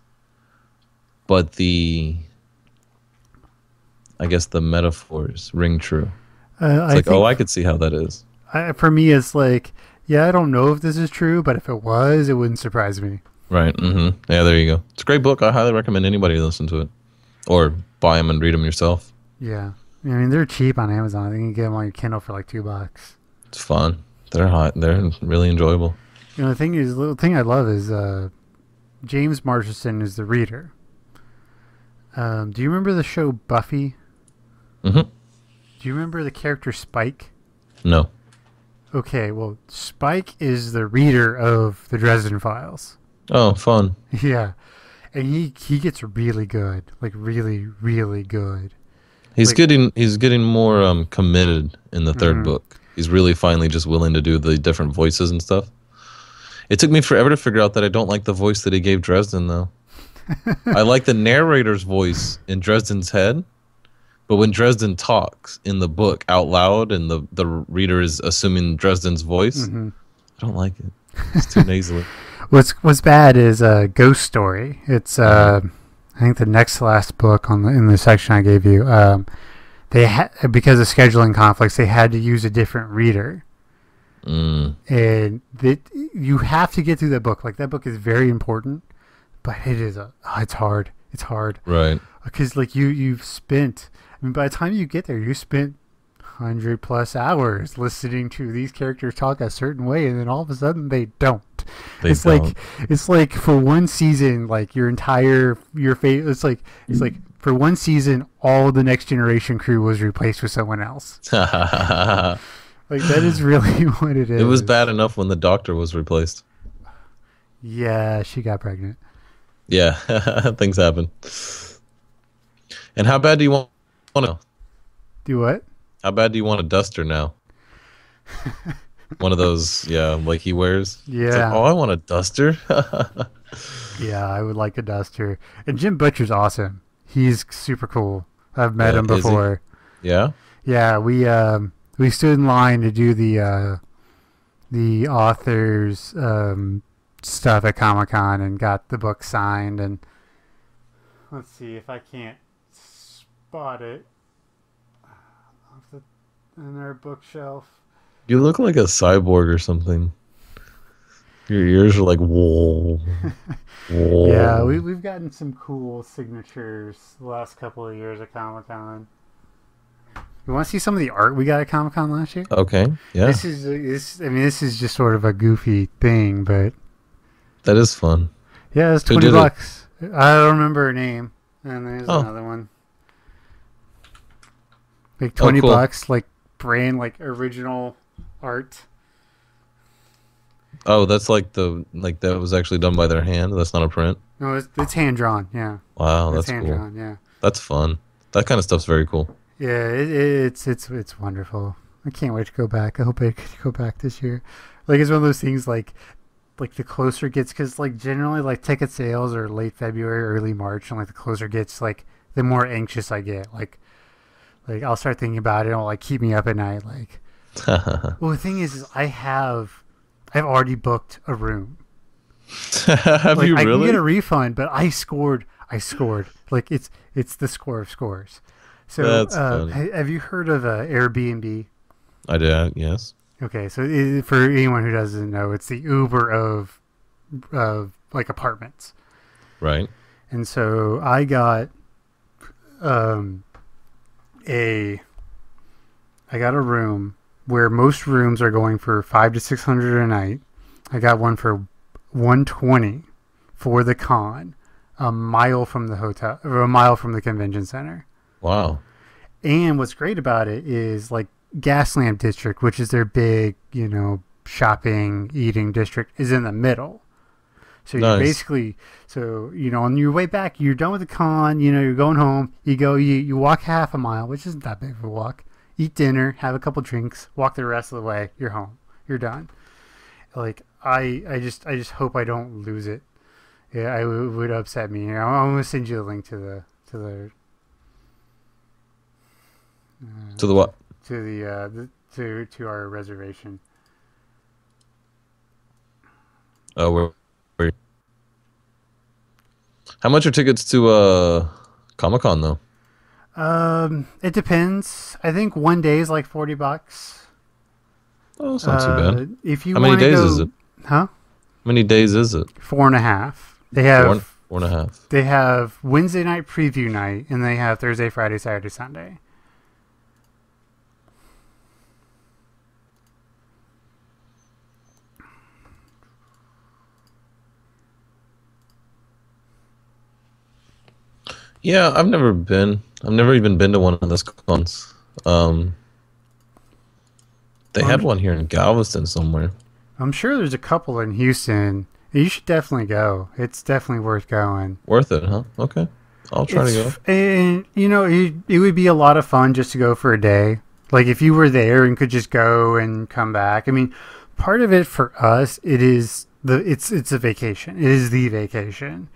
But the I guess the metaphors ring true. Uh, It's I like, oh, I could see how that is. I, for me, it's like, yeah, I don't know if this is true, but if it was, it wouldn't surprise me. Right. Mm-hmm. Yeah, there you go. It's a great book. I highly recommend anybody listen to it, or buy them and read them yourself. Yeah, I mean they're cheap on Amazon. You can get them on your Kindle for like two bucks. It's fun. They're hot. They're really enjoyable. You know, the thing is, the thing I love is uh, James Marsters is the reader. Um, do you remember the show Buffy? Mm-hmm. Do you remember the character Spike? No. Okay, well, Spike is the reader of the Dresden Files. Oh, fun. yeah, and he he gets really good, like really really good. He's Like- getting he's getting more um committed in the 3rd Mhm. book. He's really finally just willing to do the different voices and stuff. It took me forever to figure out that I don't like the voice that he gave Dresden though. I like the narrator's voice in Dresden's head, but when Dresden talks in the book out loud and the the reader is assuming Dresden's voice, Mhm. I don't like it. It's too nasally. What's what's bad is a uh, Ghost Story. It's uh, I think the next last book on the in the section I gave you. Um, they ha- because of scheduling conflicts, they had to use a different reader, Mm, and that you have to get through that book. Like that book is very important, but it is a oh, it's hard. It's hard right. because like you you've spent. I mean, by the time you get there, you spent hundred plus hours listening to these characters talk a certain way, and then all of a sudden they don't They it's don't. like it's like for one season, like your entire your face. It's like it's like for one season, all the next generation crew was replaced with someone else. Like that is really what it is. it was bad enough when the doctor was replaced. Yeah, she got pregnant. Yeah, things happen. And how bad do you want to? Do what? How bad do you want a duster now? One of those, yeah, like he wears. It's like, Yeah, oh, I want a duster. yeah, I would like a duster. And Jim Butcher's awesome. He's super cool. I've met Yeah, him before. yeah. Yeah, we um we stood in line to do the uh the authors um stuff at Comic Con and got the book signed and let's see if I can't spot it off the in our bookshelf. You look like a cyborg or something. Your ears are like whoa. whoa. Yeah, we we've gotten some cool signatures the last couple of years at Comic Con. You want to see some of the art we got at Comic Con last year? Okay. Yeah, This is this. I mean, this is just sort of a goofy thing, but that is fun. Yeah, it's twenty did it? bucks. I don't remember her name. And there's Oh. another one. Like twenty oh, cool. bucks, like brand, like original art. Oh, that's like the like that was actually done by their hand. That's not a print. No, it's, it's hand drawn. Yeah, Wow, it's that's hand cool. drawn. Yeah, That's fun. That kind of stuff's very cool. Yeah. It, it's it's it's wonderful. I can't wait to go back. I hope I could go back this year. Like it's one of those things. Like like the closer it gets, because like generally like ticket sales are late February, early March, and like the closer it gets, like the more anxious I get. Like like I'll start thinking about it. and It'll like keep me up at night. Like well, the thing is, is I have I've already booked a room. Have like you I can really? get a refund, but I scored. I scored. Like it's it's the score of scores. So uh, have you heard of uh, Airbnb? I did. Yes. Okay, so for anyone who doesn't know, it's the Uber of of like apartments. Right. And so I got um a I got a room where most rooms are going for 5 to 600 a night. I got one for 120 for the con, a mile from the hotel or a mile from the convention center. Wow. And what's great about it is like Gaslamp District, which is their big, you know, shopping, eating district, is in the middle. So you basically, so you know, on your way back, you're done with the con. You know, you're going home. You go, you you walk half a mile, which isn't that big of a walk. Eat dinner, have a couple drinks, walk the rest of the way. You're home. You're done. Like I, I just, I just hope I don't lose it. Yeah, I would upset me. I'm, I'm gonna send you a link to the to the To the what? to the, uh, the to to our reservation. Oh, where? where How much are tickets to uh Comic Con though? Um, it depends. I think one day is like forty bucks. Oh, it's not too Uh, bad. If you How many days go- is it? Huh? How many days is it? Four and a half. They have Four, four and a half. they have Wednesday night preview night, and they have Thursday, Friday, Saturday, Sunday. Yeah, I've never been. I've never even been to one of those cons. Um, they had one here in Galveston somewhere. I'm sure there's a couple in Houston, You should definitely go. It's definitely worth going. Worth it, huh? Okay. I'll try to go. And you know, it, it would be a lot of fun just to go for a day. Like if you were there and could just go and come back. I mean, part of it for us, it is the it's it's a vacation. It is the vacation.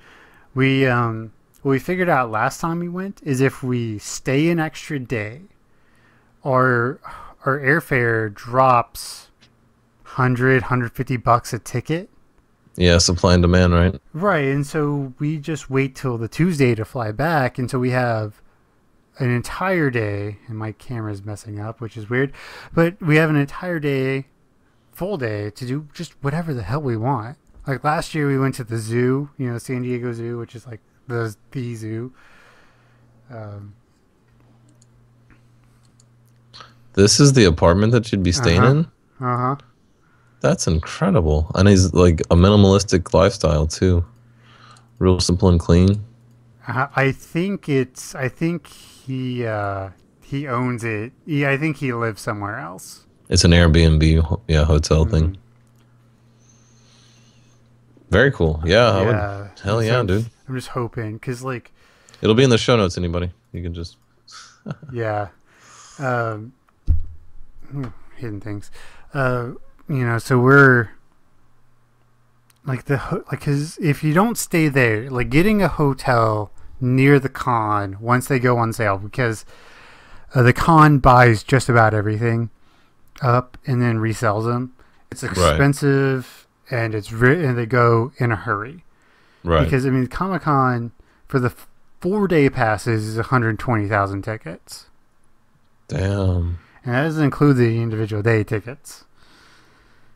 We um what we figured out last time we went is if we stay an extra day, our our airfare drops 100 150 bucks a ticket. Yeah, supply and demand, right? Right, and so we just wait till the Tuesday to fly back, and so we have an entire day. And my camera's messing up, which is weird, but we have an entire day, full day, to do just whatever the hell we want. Like last year, we went to the zoo, you know, San Diego Zoo, which is like the the zoo. Um, This is the apartment that you'd be staying Uh-huh. in? uh huh. That's incredible. And he's like a minimalistic lifestyle too. Real simple and clean. I I think it's. I think he uh, he owns it. Yeah, I think he lives somewhere else. It's an Airbnb, yeah, hotel thing. Mhm. Very cool. Yeah, I would. hell yeah, dude. I'm just hoping because like It'll be in the show notes. Anybody, you can just. yeah, um, hmm, hidden things. Uh, you know, so we're like the like because if you don't stay there, like getting a hotel near the con once they go on sale because uh, the con buys just about everything up and then resells them. It's expensive and it's ri- and they go in a hurry. Right. Because I mean, Comic Con for the four day passes is 120,000 tickets, Damn. and that doesn't include the individual day tickets.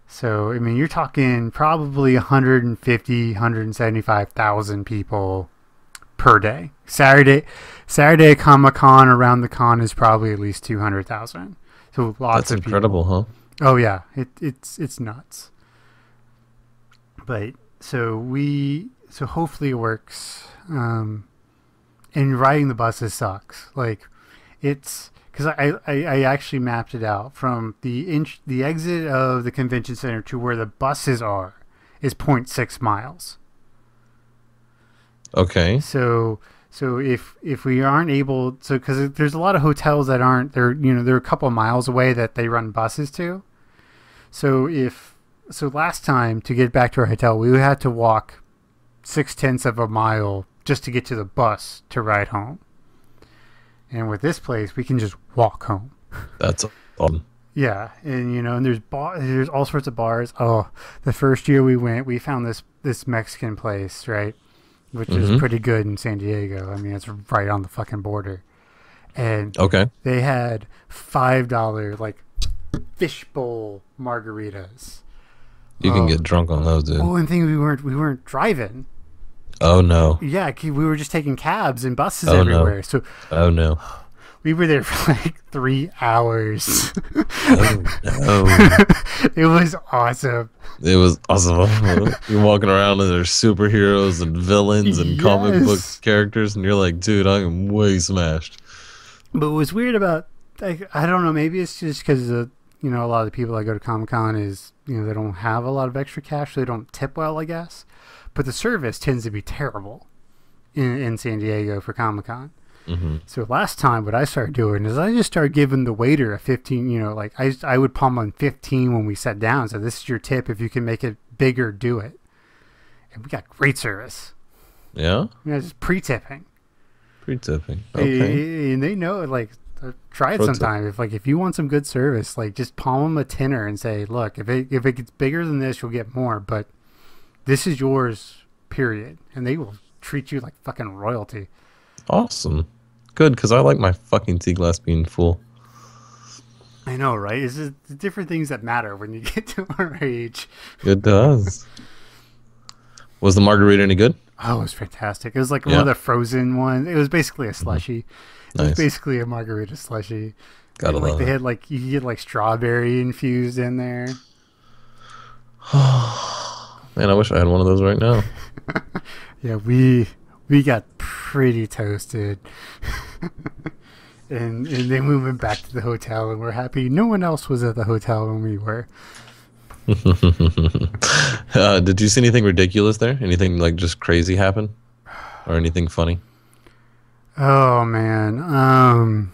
So I mean, you're talking probably 150, 175,000 people per day. Saturday, Saturday Comic Con around the con is probably at least 200,000. So lots That's of incredible, huh? Oh yeah, it, it's it's nuts. But so we so hopefully it works. Um, and riding the buses sucks. Like it's because I, I I actually mapped it out from the inch the exit of the convention center to where the buses are is 0.6 miles. Okay. So so if if we aren't able so because there's a lot of hotels that aren't they're you know they're a couple of miles away that they run buses to. So if so last time to get back to our hotel we had to walk six tenths of a mile just to get to the bus to ride home. And with this place we can just walk home. That's awesome. Yeah, and you know, and there's bar, there's all sorts of bars. Oh, the first year we went, we found this this Mexican place, right, which is Mhm. pretty good in San Diego. I mean, it's right on the fucking border, and Okay. they had five dollar like fishbowl margaritas. You can Oh. get drunk on those, dude. Oh, and thing we weren't we weren't driving. Oh no. Yeah, we were just taking cabs and buses Oh, no. everywhere. So Oh no. we were there for like three hours. Oh no. it was awesome. It was awesome. You're walking around and there's superheroes and villains and comic book characters, and you're like, dude, I am way smashed. But what's weird about like, I don't know, maybe it's just because uh, you know a lot of the people that go to Comic Con is you know they don't have a lot of extra cash, so they don't tip well, I guess. But the service tends to be terrible in in San Diego for Comic Con. hmm So last time, what I started doing is I just started giving the waiter a fifteen. You know, like I I would palm on fifteen when we sat down. So this is your tip. If you can make it bigger, do it. And we got great service. Yeah. You know, just pre-tipping. Pre tipping. Okay. and they know. Like, uh, try it Pro tip. sometime. If like if you want some good service, like just palm them a tenner and say, look, if it if it gets bigger than this, you'll get more. But this is yours, period. And they will treat you like fucking royalty. Awesome. Good, because I like my fucking tea glass being full. I know, right? It's just the different things that matter when you get to our age. It does. Was the margarita any good? Oh, it was fantastic. It was like one of the frozen ones. It was basically a mm-hmm. slushy. It was basically a margarita slushy. Gotta And, like love they it. had like you could get like strawberry infused in there. Man, I wish I had one of those right now. Yeah, we we got pretty toasted. and and then we went back to the hotel and we're happy no one else was at the hotel when we were. uh, did you see anything ridiculous there? Anything like just crazy happen, or anything funny? Oh man. Um.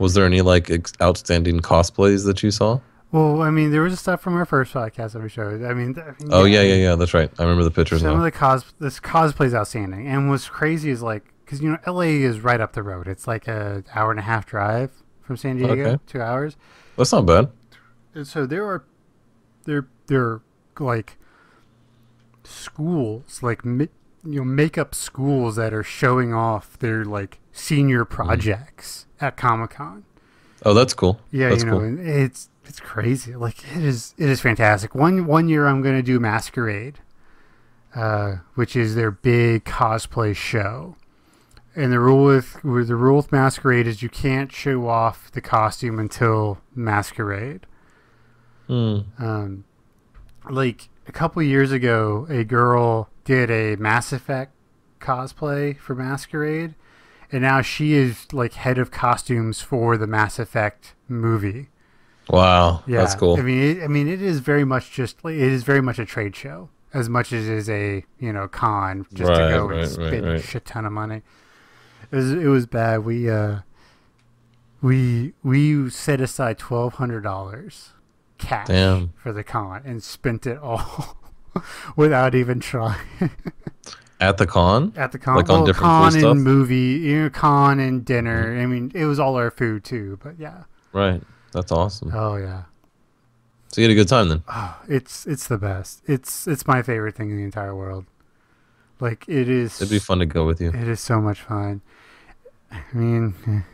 Was there any like ex- outstanding cosplays that you saw? Well, I mean, there was stuff from our first podcast that we showed. I mean, th- I mean, Oh yeah, yeah, yeah. That's right. I remember the pictures Some of the cos this cosplay is outstanding, and what's crazy is like because you know L.A. is right up the road. It's like a hour and a half drive from San Diego, Okay. two hours. That's not bad. And so there are there there are like schools like mi- you know makeup schools that are showing off their like senior mm-hmm. projects at Comic Con. Oh, that's cool. Yeah, that's you know, cool. and it's it's crazy. Like it is it is fantastic. One one year I'm going to do Masquerade, uh, which is their big cosplay show. And the rule with, with the rule with Masquerade is you can't show off the costume until Masquerade. Hmm. Um, like a couple years ago, a girl did a Mass Effect cosplay for Masquerade, and now she is like head of costumes for the Mass Effect movie. Wow, Yeah, that's cool. I mean, it, I mean, it is very much just like, it is very much a trade show as much as it is a you know con just to go right, and right, spend a shit ton of money. It was it was bad. We uh we we set aside twelve hundred dollars cash Damn. for the con and spent it all without even trying At the con? at the con. Like on well, different con food and stuff? Mm-hmm. movie, you know, con and dinner. I mean, it was all our food too. But yeah, Right. That's awesome. oh yeah. So you had a good time then. Oh, it's it's the best. It's it's my favorite thing in the entire world. Like it is. It'd be fun to go with you. It is so much fun. I mean,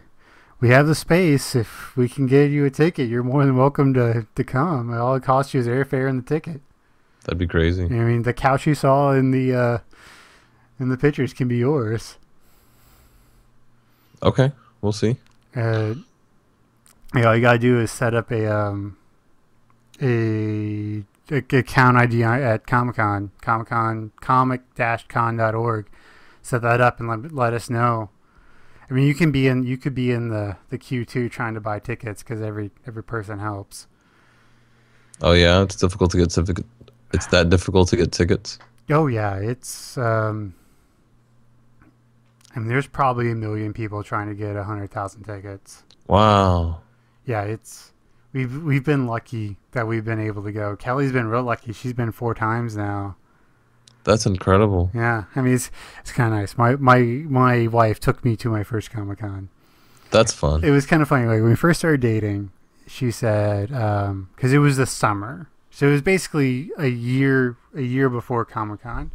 we have the space. If we can get you a ticket, you're more than welcome to to come. All it costs you is airfare and the ticket. That'd be crazy. I mean, the couch you saw in the uh, in the pictures can be yours. Okay, we'll see. Uh, yeah, all you gotta do is set up a um a, a account ID at Comic Con, Comic Con, comic-con.org. Set that up and let, let us know. I mean, you can be in you could be in the the queue too, trying to buy tickets because every every person helps. Oh yeah, it's difficult to get certificate. It's that difficult to get tickets. Oh yeah, it's um. I mean, there's probably a million people trying to get a hundred thousand tickets. Wow. Yeah, it's we've we've been lucky that we've been able to go. Kelly's been real lucky. She's been four times now. That's incredible. Yeah, I mean it's it's kind of nice. My my my wife took me to my first Comic Con. That's fun. It was kind of funny. Like when we first started dating, she said um, because it was the summer, so it was basically a year a year before Comic Con.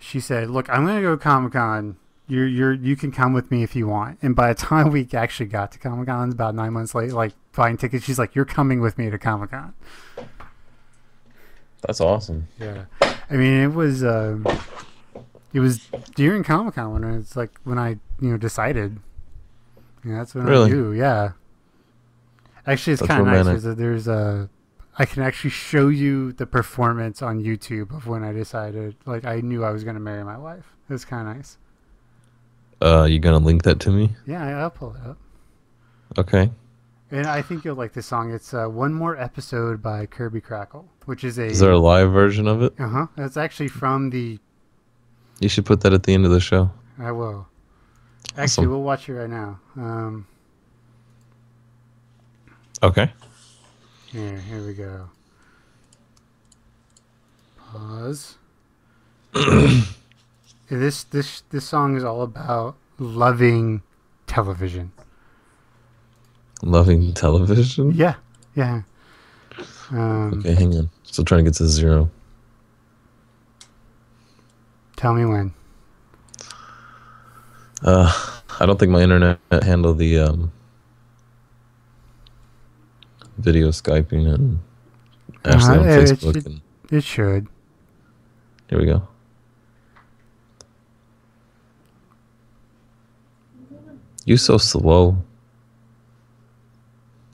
She said, "Look, I'm gonna go Comic Con. You're you're you can come with me if you want." And by the time we actually got to Comic Con, about nine months late, like buying tickets, she's like, "You're coming with me to Comic Con." That's awesome. Yeah, I mean it was um, it was during Comic Con when it's like when I you know decided. Yeah, that's when Really? I knew. Yeah. Actually, it's kind of nice. because there's a I can actually show you the performance on YouTube of when I decided like I knew I was going to marry my wife. It was kind of nice. Uh, you gonna link that to me? Yeah, I'll pull it up. Okay. And I think you'll like this song. It's uh, one more episode by Kirby Krackle, which is a. Is there a live version of it? Uh huh. That's actually from the You should put that at the end of the show. I will. Actually, Awesome. we'll watch it right now. Um, Okay. here, here we go. Pause. this this this song is all about loving television. Loving television. Yeah, yeah. Um, Okay, hang on. Still trying to get to zero. Tell me when. Uh, I don't think my internet handled the um, video skyping and Ashley Uh, on it Facebook. and It should. here we go. You so slow.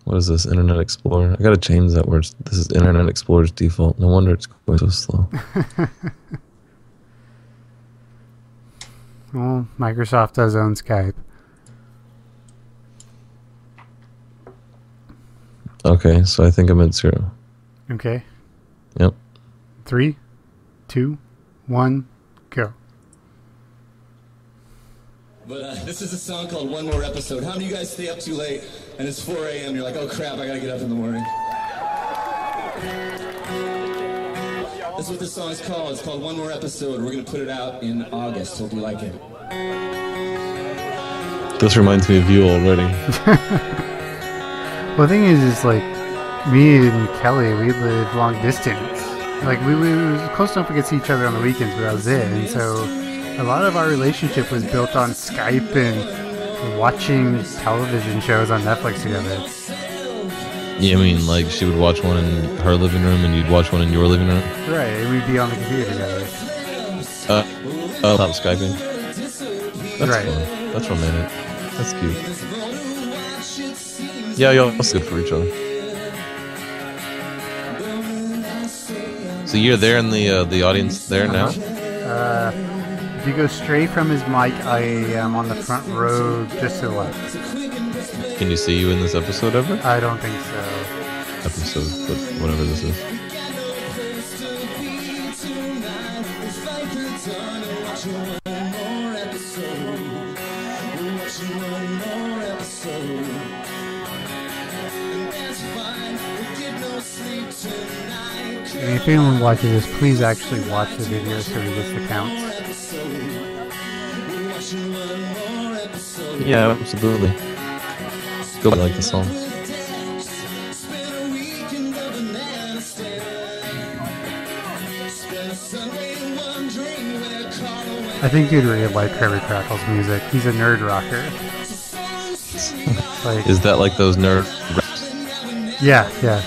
What is this? Internet Explorer. I gotta change that word. This is Internet Explorer's default. No wonder it's going so slow. Well, Microsoft does own Skype. Okay, so I think I'm at zero. Okay. Yep. Three, two, one, go. But uh, this is a song called One More Episode. How many of you guys stay up too late and it's 4 a.m. You're like, oh crap, I gotta get up in the morning. That's what this song is called. It's called One More Episode. We're gonna put it out in August. Hope you like it. This reminds me of you already. Well, the thing is, is like me and Kelly, we live long distance. Like we, we were close enough to get to see each other on the weekends, but that was it. And so, a lot of our relationship was built on Skype and watching television shows on Netflix together. Yeah, I mean, like she would watch one in her living room, and you'd watch one in your living room. Right, we'd be on the computer together. Uh, oh, stop skyping. That's Right. fun. That's romantic. That's cute. Yeah, y'all that's good for each other. So you're there in the uh, the audience there now. Uh, if you go straight from his mic, I am on the front row just to the left. Can you see you in this episode ever? I don't think so. Episode, but whatever this is. And if anyone watches this, please actually watch the video so he gets the counts. Yeah, absolutely. Go like the song. I think you'd really like Kirby Krackle's music. He's a nerd rocker. like, Is that like those nerd? yeah, yeah.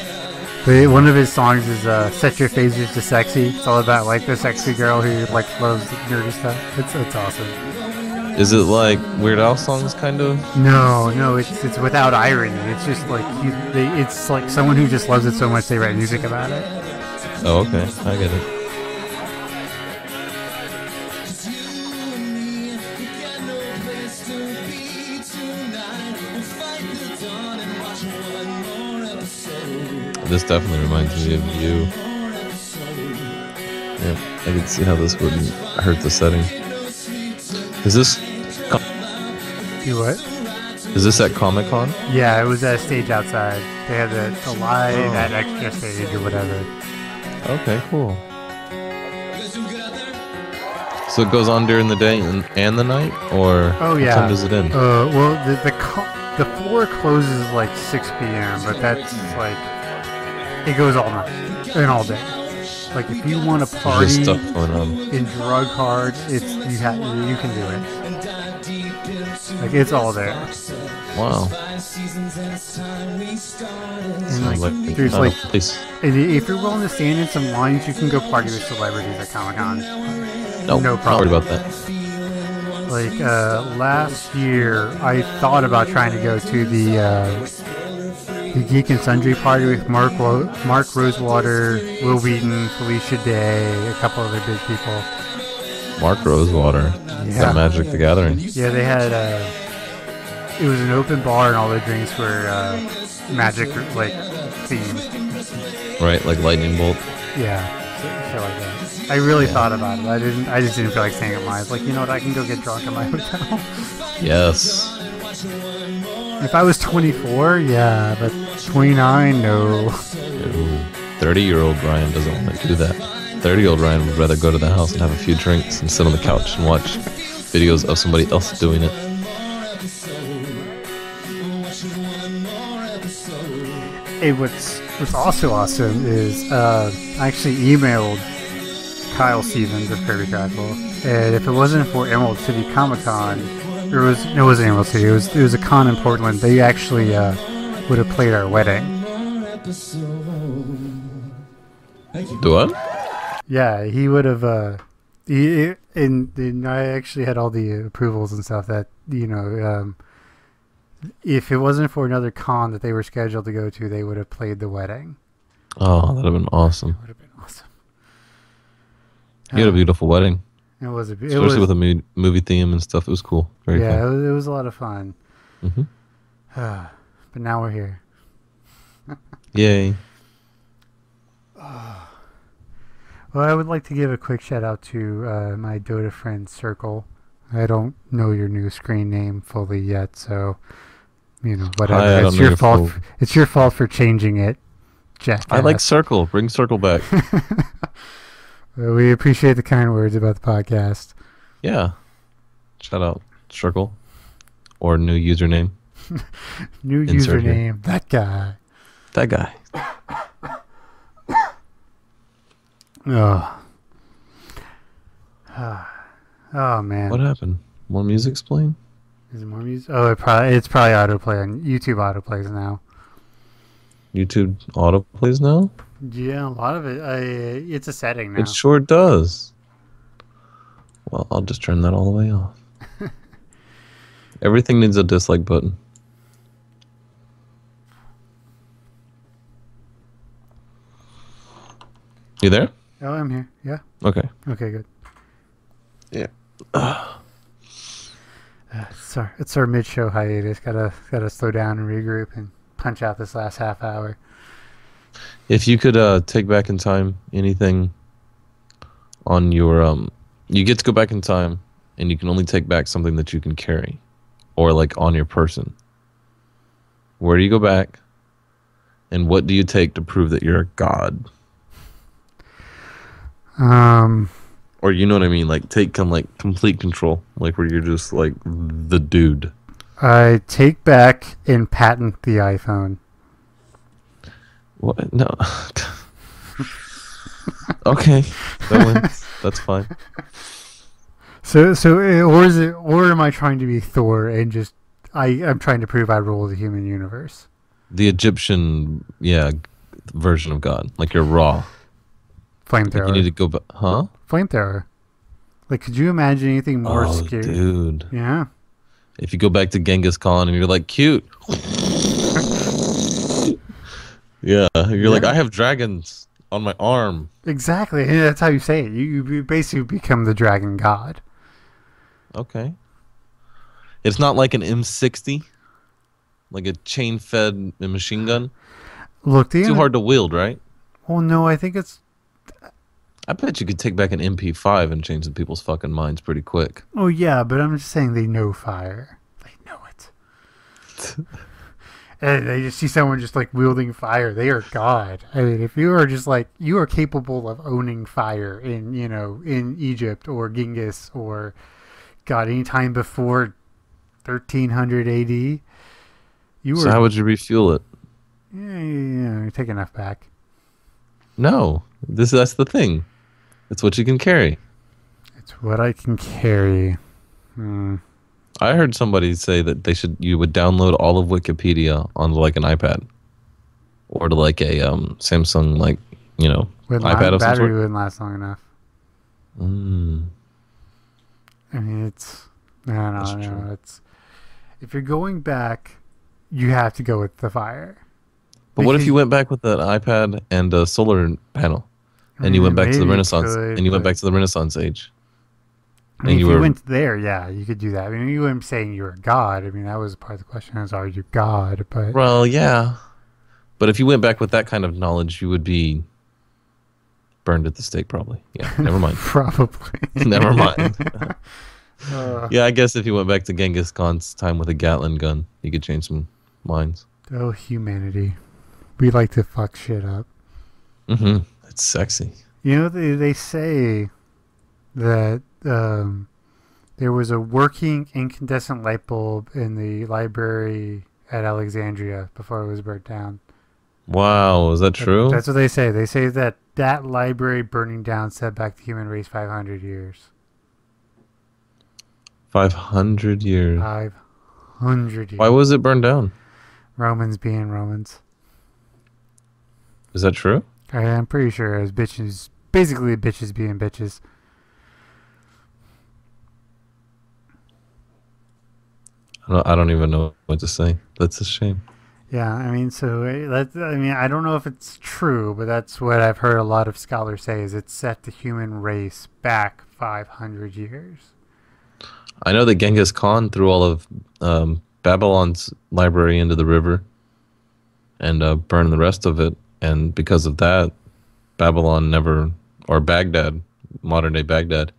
But one of his songs is uh, "Set Your Phasers to Sexy." It's all about like the sexy girl who like loves nerdy stuff. It's it's awesome. Is it like Weird Al songs, kind of? No, no, it's it's without irony. It's just like he, they, it's like someone who just loves it so much they write music about it. Oh, okay, I get it. This definitely reminds me of you. Yeah, I can see how this wouldn't hurt the setting. Is this You what? is this at Comic Con? Yeah, it was at a stage outside. They had the, the live Oh. at extra stage or whatever. Okay, cool. So it goes on during the day and, and the night, or Oh what yeah. time does it end? Uh, well, the the co- the floor closes like 6 p.m., but that's like it goes all night and all day. Like if you want to party just stuff going on. and drug hard, it's you ha- you can do it. Like it's all there. Wow. And Sounds like, like there's like place. and if you're willing to stand in some lines, you can go party with celebrities at Comic Con. No, no problem. about that. Like uh, last year, I thought about trying to go to the uh, the Geek and Sundry party with Mark Ro- Mark Rosewater, Wil Wheaton, Felicia Day, a couple other big people. Mark Rosewater. Yeah. Magic the Gathering? Yeah, they had. Uh, it was an open bar, and all the drinks were uh, magic like themed. Right, like Lightning Bolt. Yeah, shit like that. I really thought about it. I didn't. I just didn't feel like staying at mine. Like, you know what? I can go get drunk at my hotel. Yes. If I was 24, yeah, but 29, no. 30 year old Ryan doesn't want to do that. 30 year old Ryan would rather go to the house and have a few drinks and sit on the couch and watch videos of somebody else doing it. Hey, what's what's also awesome is uh, I actually emailed Kyle Stevens of Kirby Krackle, and if it wasn't for Emerald City Comic Con, it was it wasn't Emerald City. It was it was a con in Portland. They actually uh, would have played our wedding. Do what? Yeah, he would have. Uh, he, and, and I actually had all the approvals and stuff that you know. Um, if it wasn't for another con that they were scheduled to go to, they would have played the wedding. Oh, that'd have been awesome. That would have been awesome. You had a beautiful wedding, It was a. It especially was, with a mo- movie theme and stuff. It was cool. Very yeah, it was, it was a lot of fun. hmm but now we're here. Yay. Well, I would like to give a quick shout out to uh, my Dota friend Circle. I don't know your new screen name fully yet, so you know whatever. I it's your fault. full- It's your fault for changing it, Jack. I like Circle. Bring Circle back. Uh, we appreciate the kind words about the podcast. yeah. Shout out Circle. Or new username. New Insert here. username. That guy. That guy. Oh. oh man. What happened? More music's playing? Is it more music? Oh, it probably it's probably autoplay on YouTube. Autoplays now. YouTube auto plays now? Yeah, a lot of it. Uh, it's a setting now. It sure does. Well, I'll just turn that all the way off. Everything needs a dislike button. You there? oh, I'm here. Yeah. Okay. Okay. Good. Yeah. Uh, it's our it's our mid show hiatus. Gotta gotta slow down and regroup and punch out this last half hour. If you could uh, take back in time anything on your um, you get to go back in time, and you can only take back something that you can carry, or like on your person. Where do you go back, and what do you take to prove that you're a god, Um. or you know what I mean? Like take come like complete control, like where you're just like the dude. I take back and patent the iPhone. What? No. okay, that. That's fine. So so uh, or is it or am I trying to be Thor and just I I'm trying to prove I rule the human universe? the Egyptian, yeah, version of God. Like you're raw. Like Flamethrower. you need to go back, huh? Flamethrower. Like, could you imagine anything more oh, scary? dude! Yeah. If you go back to Genghis Khan and you're like cute, yeah, you're like I have dragons on my arm. Exactly. And that's how you say it. You, you basically become the dragon god. Okay. It's not like an M60, like a chain-fed machine gun. Look, the Too hard to wield, right? Well, no, I think it's. I bet you could take back an MP5 and change some people's fucking minds pretty quick. Oh yeah, but I'm just saying they know fire. They know it. and they just see someone just like wielding fire. They are God. I mean, if you are just like you are capable of owning fire in you know in Egypt or Genghis or God any time before 1300 AD, you So how would you refuel it? yeah, yeah, yeah, you take enough back. No, this that's the thing. It's what you can carry. It's what I can carry. Hmm. I heard somebody say that they should you would download all of Wikipedia onto like an iPad or to like a um, Samsung like you know iPad la- of some battery wouldn't last long enough. Mm, I mean, it's I That's know. true. It's if you're going back, you have to go with the fire. but what if you went back with an iPad and a solar panel, and you went back to the Renaissance, could, and you went back to the Renaissance age? I mean, if you were- went there, yeah, you could do that. I mean, you weren't saying you were God. I mean, that was part of the question: is are you God? But Well, yeah, but if you went back with that kind of knowledge, you would be burned at the stake, probably. Yeah, never mind. probably. never mind. Uh, Yeah, I guess if you went back to Genghis Khan's time with a Gatling gun, you could change some minds. oh, humanity. We like to fuck shit up. Mm-hmm. It's sexy. You know, they, they say that um, there was a working incandescent light bulb in the library at Alexandria before it was burnt down. Wow, is that That- true? That's what they say. They say that that library burning down set back the human race 500 years. Five hundred years. 500 years. Why was it burned down? Romans being Romans. Is that true? I am pretty sure as bitches, basically bitches being bitches. I don't, I don't even know what to say. That's a shame. Yeah, I mean, so uh, that I mean, I don't know if it's true, but that's what I've heard a lot of scholars say is it set the human race back 500 years. I know that Genghis Khan threw all of um, Babylon's library into the river, and uh, burn the rest of it. And because of that, Babylon never, or Baghdad, modern day Baghdad,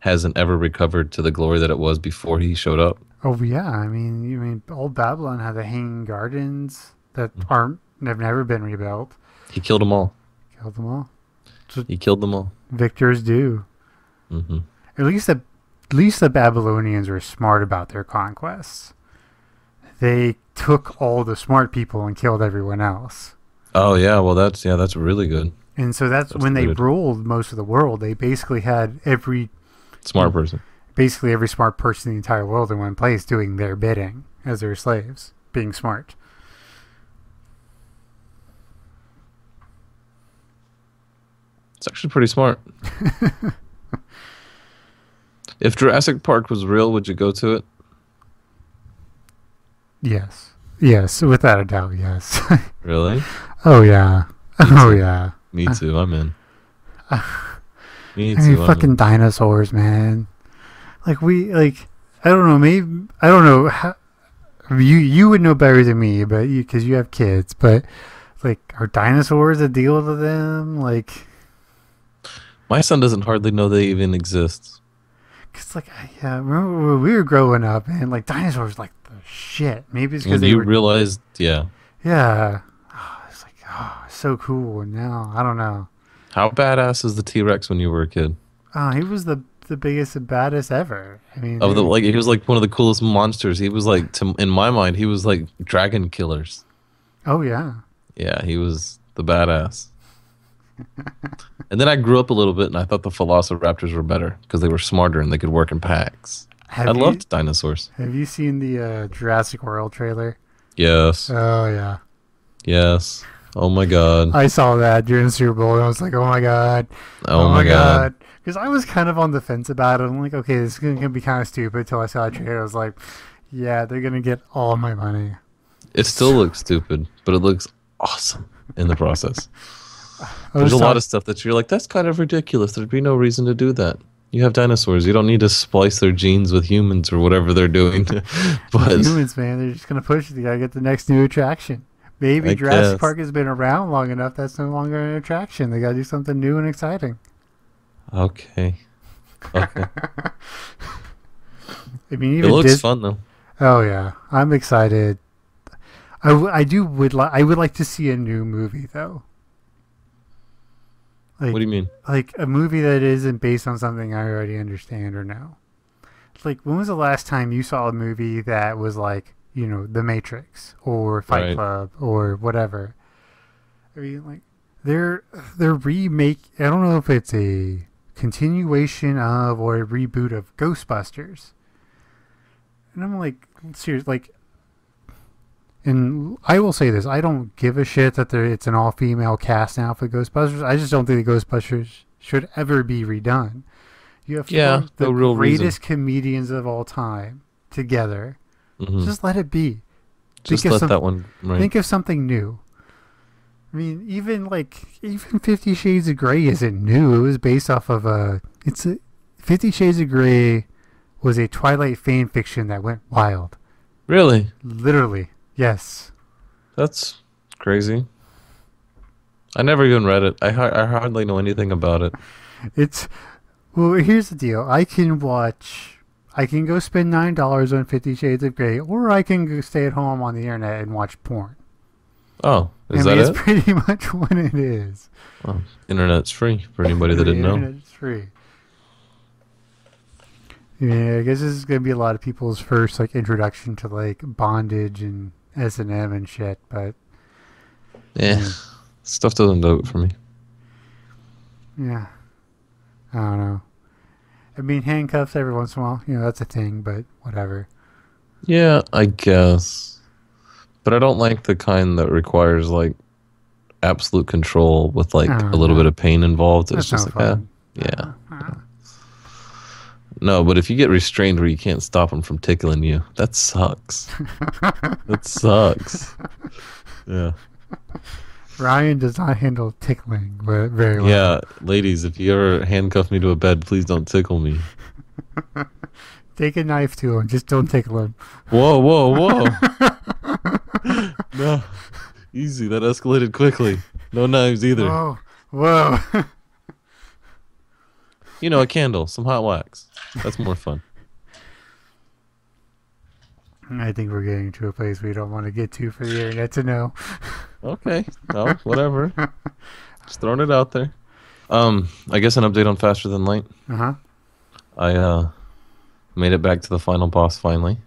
hasn't ever recovered to the glory that it was before he showed up. Oh yeah, I mean, you mean old Babylon had the Hanging Gardens that aren't have never been rebuilt. He killed them all. Killed them all. He killed them all. Victors do. hmm At least the at least the Babylonians were smart about their conquests. They took all the smart people and killed everyone else. Oh yeah, well that's yeah, that's really good. And so that's, That's when they ruled most of the world. They basically had every Smart person. Basically every smart person in the entire world in one place doing their bidding as their slaves, being smart. It's actually pretty smart. if Jurassic Park was real, would you go to it? Yes. Yes, without a doubt, yes. Really? oh yeah. Oh yeah. Me too. I'm in. Me I mean, too. I'm fucking in. dinosaurs, man. Like we like I don't know, maybe I don't know how you you would know better than me, but you because you have kids, but like are dinosaurs a deal to them? Like, My son doesn't hardly know they even exist. cause like I yeah, remember when we were growing up, and like dinosaurs like the shit. Maybe it's because they you were realized, yeah. yeah. Oh, it's like oh, so cool. Now I don't know. How badass is the T Rex when you were a kid? Oh, he was the the biggest and baddest ever. I mean, Of the like, he was like one of the coolest monsters. He was like, to, in my mind, he was like dragon killers. oh yeah. Yeah, he was the badass. and then I grew up a little bit, and I thought the Velociraptors were better because they were smarter and they could work in packs. Have I you, loved dinosaurs. Have you seen the uh, Jurassic World trailer? Yes, Oh yeah, yes. Oh my god. I saw that during the Super Bowl, and I was like, "Oh my god, Oh, my god. Because I was kind of on the fence about it. I'm like, "Okay, this is gonna be kind of stupid." Until I saw the trailer, I was like, "Yeah, they're gonna get all my money." It still looks stupid, but it looks awesome in the process. There's a lot of stuff that you're like, that's kind of ridiculous. There'd be no reason to do that. You have dinosaurs. You don't need to splice their genes with humans or whatever they're doing. but humans, man. They're just gonna push it. They gotta get the next new attraction. Maybe I Jurassic guess. Park has been around long enough. That's no longer an attraction. They gotta do something new and exciting. Okay, okay. I mean, it even looks Dis- fun though. Oh yeah, I'm excited. I, w- I do would like I would like to see a new movie though. Like What do you mean? like a movie that isn't based on something I already understand or know. Like when was the last time you saw a movie that was like you know The Matrix or Fight Right. Club or whatever? I mean like they're they're remake. I don't know if it's a continuation of or a reboot of Ghostbusters. And I'm like, serious, like, and I will say this: I don't give a shit that there it's an all-female cast now for Ghostbusters. I just don't think the Ghostbusters should ever be redone. You have Yeah, the no real reason. greatest comedians of all time together. Mhm. Just let it be. Just think let some- that one. Right. Think of something new. I mean, even like even Fifty Shades of Grey isn't new. It was based off of a. It's a Fifty Shades of Grey was a Twilight fan fiction that went wild. really? Literally, yes. That's crazy. I never even read it. I, I hardly know anything about it. It's well. Here's the deal. I can watch. I can go spend nine dollars on Fifty Shades of Grey, or I can go stay at home on the internet and watch porn. Oh, is I mean, that it's it? pretty much what it is. Oh, internet's free for anybody that didn't know. internet's free. Yeah, I guess this is gonna be a lot of people's first like introduction to like bondage and S and M and shit. But Yeah, stuff doesn't do it for me. yeah, I don't know. I mean, handcuffs every once in a while, you know, that's a thing. But whatever. Yeah, I guess. But I don't like the kind that requires like absolute control with like Oh, a little no. bit of pain involved. That's It's just no like, eh, yeah. Ah. No, but if you get restrained where you can't stop them from tickling you, that sucks. that sucks. Yeah. Ryan does not handle tickling very well. Yeah, ladies, if you ever handcuff me to a bed, please don't tickle me. Take a knife to him, just don't tickle him. Whoa, whoa, whoa. no. Easy. That escalated quickly. No knives either. Whoa, whoa. You know, a candle, some hot wax. That's more fun. I think we're getting to a place we don't want to get to for the internet to know. Okay. No, whatever. Just throwing it out there. Um, I guess an update on Faster Than Light. Uh huh. I uh made it back to the final boss finally.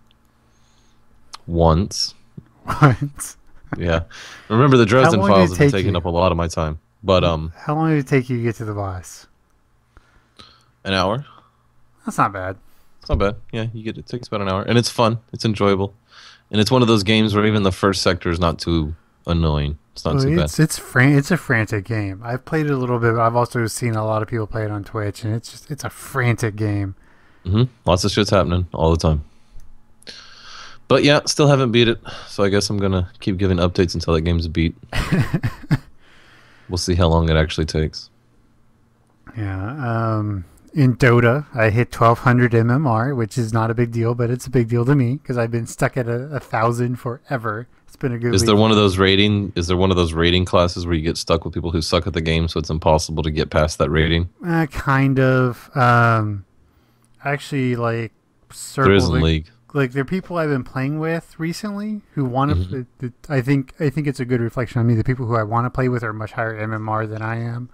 Once. What? Yeah. Remember the Dresden files have you? up a lot of my time. But um How long did it take you to get to the boss? an hour. That's not bad. It's not bad. Yeah, you get it takes about an hour. And it's fun. It's enjoyable. And it's one of those games where even the first sector is not too annoying. It's not Well, too bad. it's it's fran- it's a frantic game. I've played it a little bit, but I've also seen a lot of people play it on Twitch, and it's just it's a frantic game. Mm-hmm. Lots of shit's happening all the time. But yeah, still haven't beat it. So I guess I'm gonna keep giving updates until that game's beat. we'll see how long it actually takes. Yeah. Um, in Dota, I hit 1200 MMR, which is not a big deal, but it's a big deal to me because I've been stuck at a, a thousand forever. It's been a good. Is there one of those rating? Is there one of those rating classes where you get stuck with people who suck at the game, so it's impossible to get past that rating? Uh, kind of. Um, actually, like circle There is in League. Like there are people I've been playing with recently who want to. Mhm. I think I think it's a good reflection on me. The people who I want to play with are much higher MMR than I am.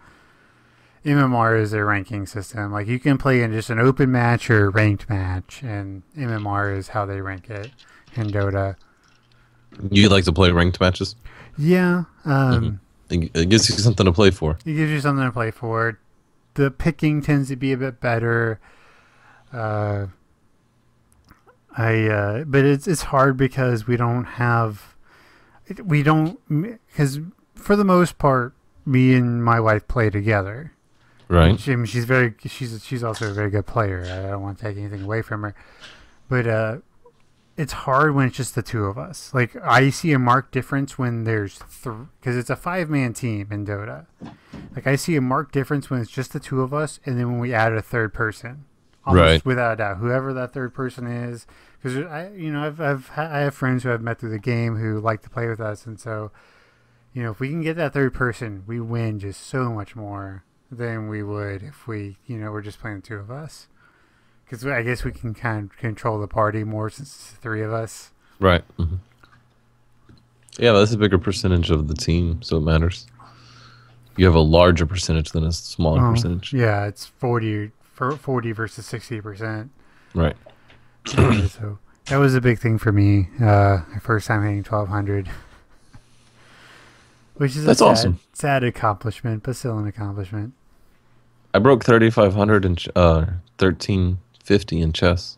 MMR is their ranking system. Like you can play in just an open match or a ranked match, and MMR is how they rank it in Dota. You like to play ranked matches? Yeah, um, It it gives you something to play for. it gives you something to play for. The picking tends to be a bit better. Uh, I uh, but it's it's hard because we don't have we don't because for the most part me and my wife play together. Right. She, I mean, she's very she's she's also a very good player. I don't want to take anything away from her, but uh, it's hard when it's just the two of us. Like I see a marked difference when there's three because it's a five man team in Dota. Like I see a marked difference when it's just the two of us, and then when we add a third person, almost Right. without a doubt, whoever that third person is. Because I, you know, I've I've I have friends who I've met through the game who like to play with us, and so, you know, if we can get that third person, we win just so much more than we would if we, you know, were just playing the two of us. Because I guess we can kind of control the party more since it's the three of us. Right. hmm Yeah, that's a bigger percentage of the team, so it matters. You have a larger percentage than a smaller Oh, percentage. Yeah, it's 40, for 40 versus 60%. Right. So that was a big thing for me. Uh, my first time hitting 1200. Which is That's a sad, awesome. sad accomplishment, but still an accomplishment. I broke 3,500 and ch- uh, 1350 in chess.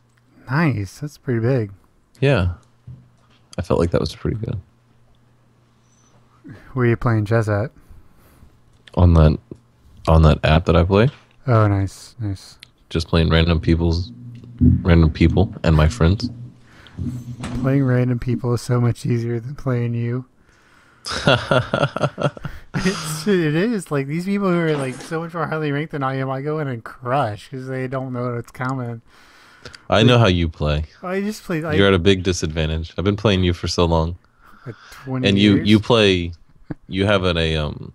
Nice. That's pretty big. Yeah. I felt like that was pretty good. Where are you playing chess at? On that on that app that I play, Oh, nice. Nice. just playing random people's random people and my friends. Playing random people is so much easier than playing you. it's, it is. Like, these people who are, like, so much more highly ranked than I am, I go in and crush because they don't know what's coming. I know how you play. I just play. You're at a big disadvantage. I've been playing you for so long. 20 and you years. you play you have an a um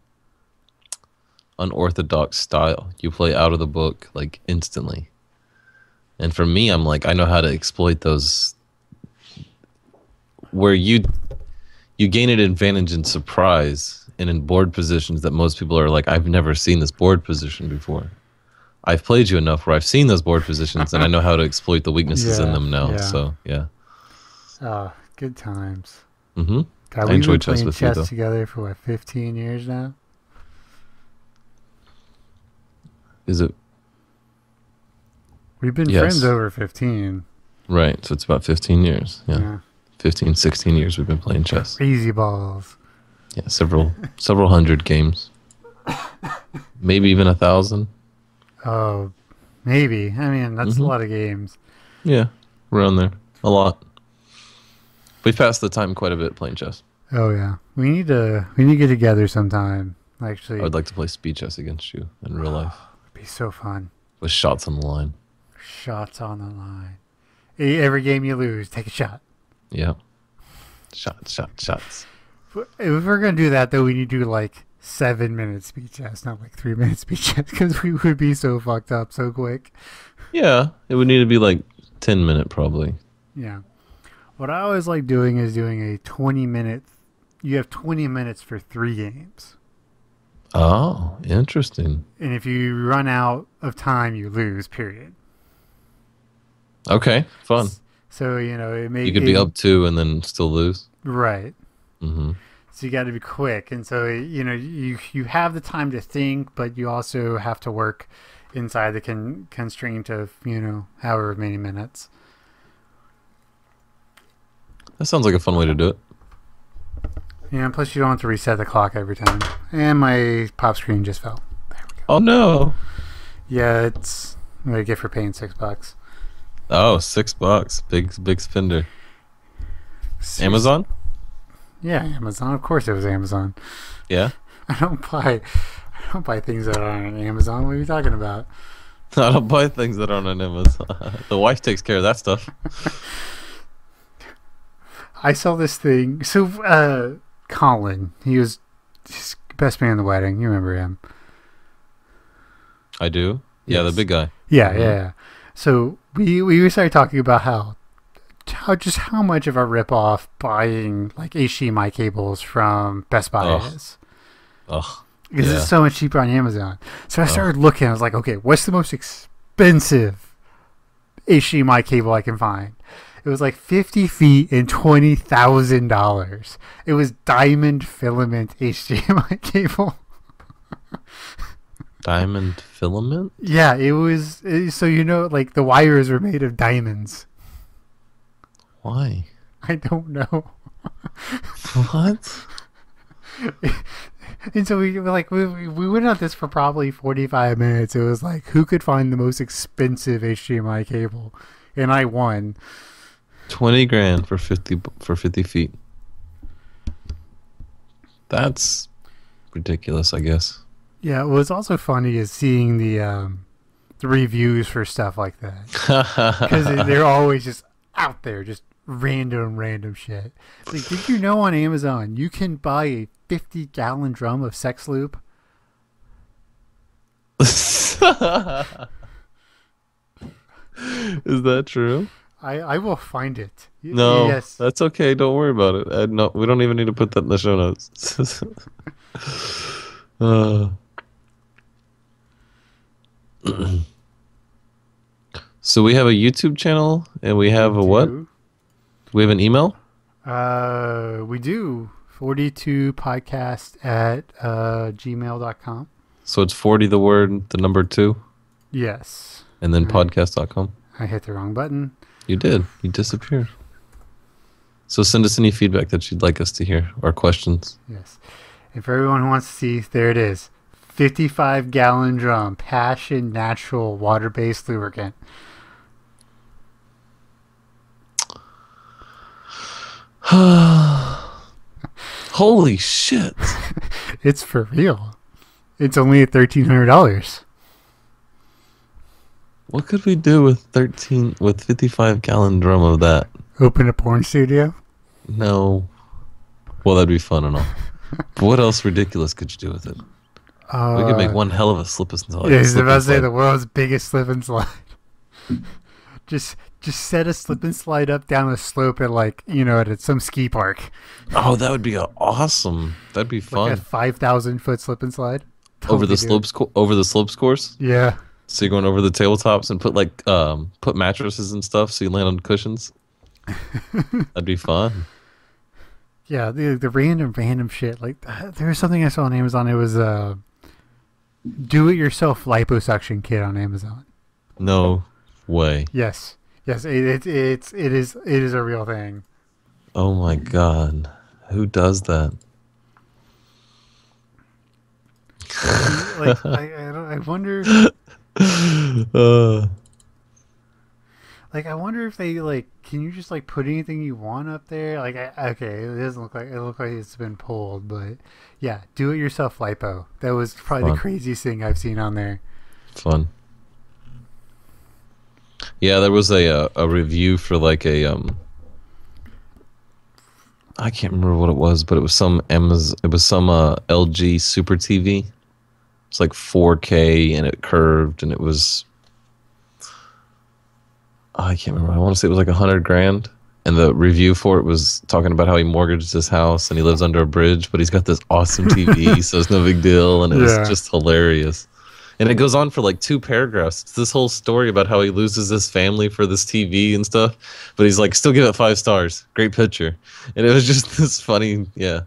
unorthodox style you play out of the book like instantly and for me i'm like i know how to exploit those where you you gain an advantage in surprise and in board positions that most people are like i've never seen this board position before i've played you enough where i've seen those board positions and i know how to exploit the weaknesses in them now yeah. so yeah Oh, good times. Mm-hmm. God, I we've enjoy been chess playing with you, chess though. together for what, 15 years now? is it We've been Yes. friends over 15. Right, so it's about 15 years. Yeah. Yeah. 15, 16 years we've been playing chess. Crazy balls. Yeah, several several hundred games. Maybe even a thousand. Oh, maybe. I mean, that's Mhm. a lot of games. Yeah, around there. A lot. We've passed the time quite a bit playing chess. Oh yeah, we need to we need to get together sometime. Actually, I would like to play speed chess against you in real life it'd be so fun. with shots on the line. Shots on the line. Every game you lose, take a shot. Yeah. Shots, shots, shots. If we're gonna do that, though, we need to do like seven minute speed chess, not like three minute speed chess, because we would be so fucked up so quick. Yeah, it would need to be like ten minute probably. Yeah. What I always like doing is doing a twenty minute. You have twenty minutes for three games, Oh, interesting. and if you run out of time, you lose. Period. Okay, fun. So you know it may You could be up two and then still lose. right. hmm So you got to be quick, and so you know you you have the time to think, but you also have to work inside the con- constraint of you know however many minutes. That sounds like a fun way to do it. Yeah, and plus you don't have to reset the clock every time. And my pop screen just fell. Oh no. Yeah, it's what I get for paying six bucks. Oh, six bucks. Big big spender. Amazon? Yeah, Amazon. Of course, it was Amazon. Yeah. I don't buy, I don't buy things that aren't on Amazon. What are you talking about? I don't buy things that aren't on Amazon. the wife takes care of that stuff. I saw this thing. So, uh, Colin, he was his best man in the wedding. You remember him? I do. Yeah, the big guy. Yeah, Mhm. yeah, yeah. So we we started talking about how how just how much of a rip off buying like HDMI cables from Best Buy Ugh. is. Ugh. Because Yeah. it's so much cheaper on Amazon. So I Ugh. started looking. I was like, okay, what's the most expensive HDMI cable I can find? It was like fifty feet and twenty thousand dollars. It was diamond filament HDMI cable. Diamond filament? Yeah, it was. eh, So you know, like the wires were made of diamonds. Why? I don't know. What? And so we like we we we went on this for probably forty five minutes. It was like who could find the most expensive HDMI cable, and I won. Twenty grand for fifty for fifty feet. That's ridiculous, I guess. Yeah, what's also funny is seeing the um, the reviews for stuff like that because they're always just out there, just random random shit. It's Like, did you know on Amazon you can buy a fifty gallon drum of sex Loop? Is that true? I I will find it. Y- No, Yes. that's okay. Don't worry about it. I, no, we don't even need to put that in the show notes. uh. so we have a YouTube channel and we have a what? Do- We have an email. Uh, we do 42 podcast at uh, gmail.com. So it's forty the word, the number two, Yes. and then Right. podcast.com. I hit the wrong button. You did. You disappeared. So send us any feedback that you'd like us to hear or questions. Yes. If everyone who wants to see, there it is 55 gallon drum, Passion Natural water based lubricant. Holy shit. It's for real. It's only at $1,300. What could we do with 13 with 55 gallon drum of that? Open a porn studio. No. Well, that'd be fun and all. but what else ridiculous could you do with it? Uh, We could make one hell of a slip and slide. Yeah, I about to say the world's biggest slip and slide. just just set a slip and slide up down a slope at like you know at some ski park, Oh, that would be awesome. That'd be like fun. a five thousand foot slip and slide. over the Totally slopes co- over the slopes course. Yeah, So you're going over the tabletops and put like um put mattresses and stuff so you land on cushions. That'd be fun. yeah. The the random random shit like uh, there was something I saw on Amazon. It was a do it yourself liposuction kit on Amazon. No way. Yes, yes. It, it it's it is it is a real thing. Oh my god. Who does that? Like I I, don't, I wonder. Uh, Like I wonder if they like can you just like put anything you want up there? Like I, okay, it doesn't look like it look like it's been pulled, but yeah, do it yourself lipo. That was probably Fun. the craziest thing I've seen on there. fun. Yeah, there was a uh, a review for like a um I can't remember what it was, but it was some Amazon, it was some uh, LG Super TV. It's like 4K and it curved and it was Oh, I can't remember. I want to say it was like a hundred grand. And the review for it was talking about how he mortgaged his house and he lives under a bridge, but he's got this awesome TV, so it's no big deal. And it Yeah. was just hilarious. And it goes on for like two paragraphs. It's this whole story about how he loses his family for this TV and stuff. But he's like, still give it five stars. Great picture. And it was just this funny, yeah.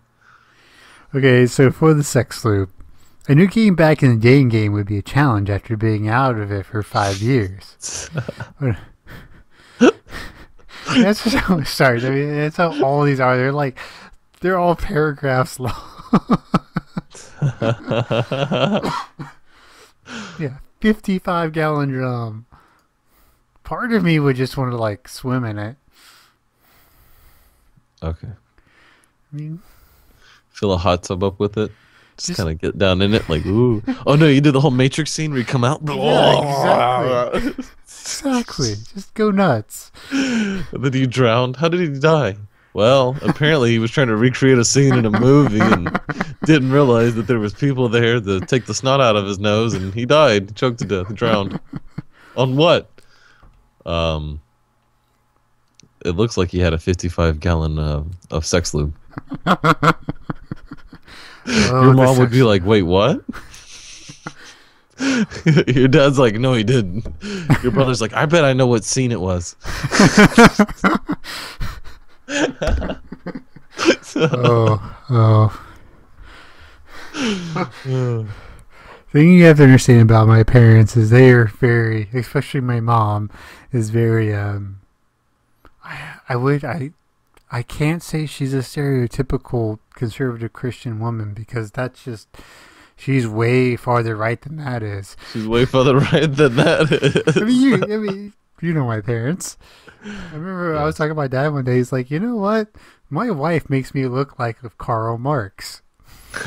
Okay, so for the sex loop, a new game back in the dating game would be a challenge after being out of it for five years. That's just how it starts. I mean, that's how all these are. They're like, they're all paragraphs long. yeah, 55 gallon drum. Part of me would just want to like swim in it. Okay. I mean, Fill a hot tub up with it. Just, Just- kind of get down in it, like, ooh. Oh no, you did the whole Matrix scene where you come out. Yeah, exactly. exactly. Just go nuts. And then he drowned. How did he die? Well, apparently he was trying to recreate a scene in a movie and didn't realize that there was people there to take the snot out of his nose, and he died, choked to death, drowned. On what? Um, it looks like he had a 55 gallon uh, of sex lube. Oh, Your mom would be like, "Wait, what?" Your dad's like, "No, he didn't." Your brother's like, "I bet I know what scene it was." oh, oh. thing you have to understand about my parents is they are very, especially my mom, is very. Um, I I would I, I can't say she's a stereotypical conservative Christian woman because that's just. She's way farther right than that is. She's way farther right than that is. I mean, you, I mean, you know my parents. I remember I was talking to my dad one day. He's like, you know what? My wife makes me look like Karl Marx.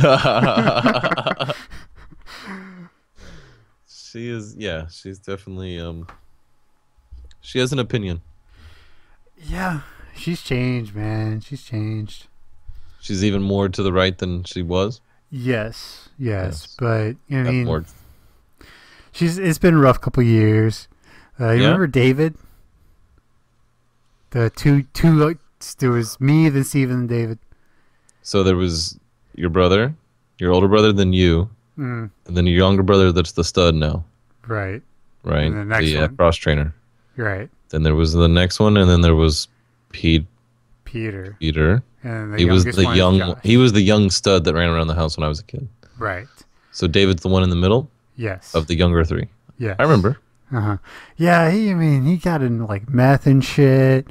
she is, yeah, she's definitely um. She has an opinion. Yeah, she's changed, man. She's changed. She's even more to the right than she was. Yes, yes, Yes. but I mean, she's. It's been a rough couple years. Uh, you Yeah? remember David? The two, two. uh, There was me, then Steven, and David. So there was your brother, your older brother than you, Mm, and then your younger brother that's the stud now, right, right? And the next uh, one. cross trainer. right. Then there was the next one, and then there was Pete Peter, Peter. and the he was the young. Josh. He was the young stud that ran around the house when I was a kid. Right. So David's the one in the middle Yes. of the younger three. Yeah. I remember. Uh huh. Yeah, he. I mean, he got in like meth and shit.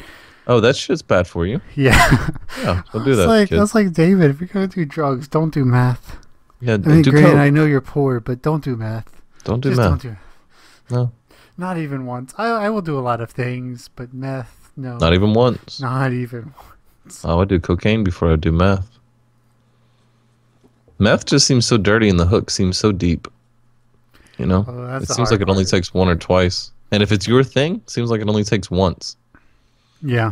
Oh, that shit's bad for you. Yeah. Yeah, don't do that, like that's like David. If you're gonna do drugs, don't do meth. Yeah, I mean, do granted, coke. I know you're poor, but don't do meth. Don't do Just meth. don't do. No, Not even once. I I will do a lot of things, but meth, no. not even once. Not even. Oh, I do cocaine before I do meth. Meth just seems so dirty, and the hook seems so deep. You know, that's it seems like it only part. takes one or twice. And if it's your thing, it seems like it only takes once. Yeah.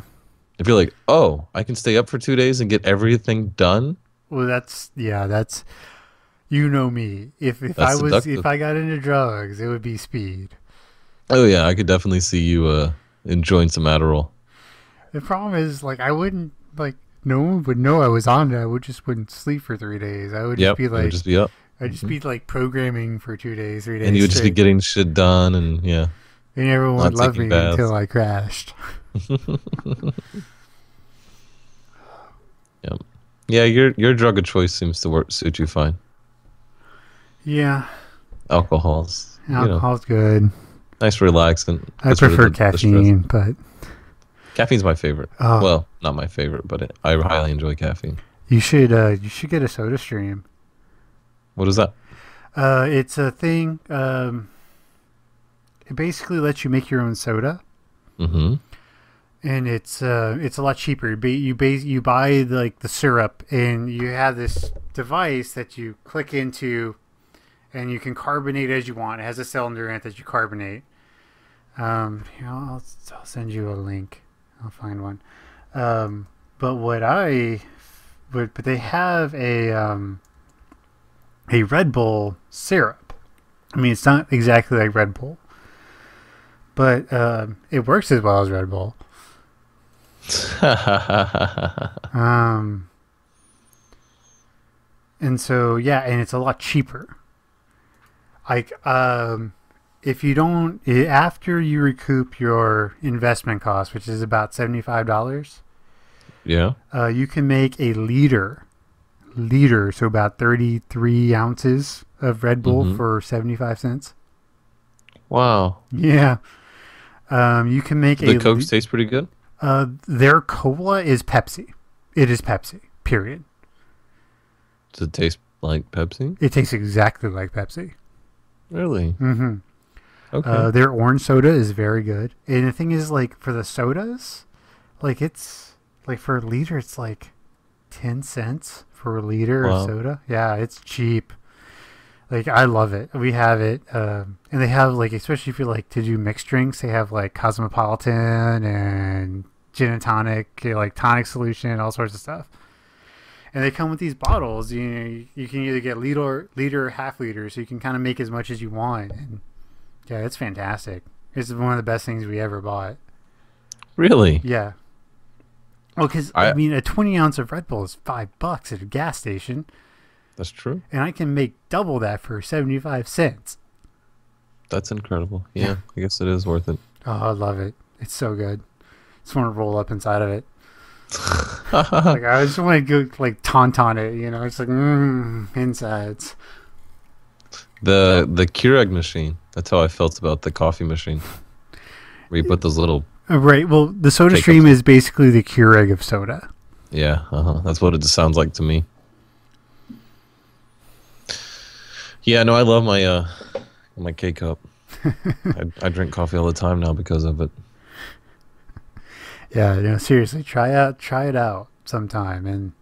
If you're like, oh, I can stay up for two days and get everything done. Well, that's yeah. That's you know me. If if That's I was seductive. if I got into drugs, it would be speed. Oh yeah, I could definitely see you uh, enjoying some Adderall. The problem is like I wouldn't like no one would know I was on it. I would just wouldn't sleep for three days. I would Yep, just be like just be up, I'd just be mm-hmm. like programming for two days, three days. and you would just be getting shit done, and yeah. and everyone would love me baths. until I crashed. Yep. Yeah, your your drug of choice seems to work suit you fine. Yeah, Alcohol's, you know, alcohol's good. nice relaxant. I Gets rid of prefer caffeine, but Caffeine's my favorite. Oh. Well, not my favorite, but I highly enjoy caffeine. you should uh you should get a Soda Stream. What is that? Uh, it's a thing. Um, it basically lets you make your own soda. Mm-hmm. and it's uh it's a lot cheaper. You you base you buy like the syrup, and you have this device that you click into, and you can carbonate as you want. It has a cylinder in it that you carbonate. Um, here, I'll, I'll send you a link. I'll find one. Um, But what I, but, but they have a um, a Red Bull syrup. I mean, it's not exactly like Red Bull, but um, it works as well as Red Bull. Um, and so yeah, and it's a lot cheaper. Like um, if you don't after you recoup your investment cost, which is about seventy five dollars, yeah. uh, you can make a liter, liter, so about thirty three ounces of Red Bull Mhm. for seventy five cents. Wow. Yeah. Um, you can make a. The a Cokes taste pretty good. uh, their cola is Pepsi. It is Pepsi. Period. Does it taste like Pepsi? It tastes exactly like Pepsi. Really? Mm-hmm. Okay. Uh, their orange soda is very good. And the thing is, like, for the sodas, like, it's, like, for a liter, it's like 10 cents for a liter Wow. of soda. Yeah, it's cheap. Like, I love it. We have it. Um, and they have, like, especially if you like to do mixed drinks, they have, like, Cosmopolitan and gin and tonic, like, tonic solution, all sorts of stuff. And they come with these bottles. You know, you, you can either get liter, liter, or half liter, so you can kind of make as much as you want. And yeah, it's fantastic. It's one of the best things we ever bought. really? Yeah. Well, because I, I- mean, a twenty ounce of Red Bull is five bucks at a gas station, That's true. and I can make double that for seventy five cents. That's incredible. Yeah, I guess it is worth it. Oh, I love it. It's so good. Just want to roll up inside of it. like I just want to go like tauntaun it. You know, it's like mmm, insides. The the Keurig machine. That's how I felt about the coffee machine. Where you put those little Uh, Right. Well, the Soda Take Stream is basically the Keurig of soda. yeah, uh-huh. that's what it sounds like to me. Yeah, no, I love my uh my K cup. I, I drink coffee all the time now because of it. Yeah, you know, seriously, try out, try it out sometime. And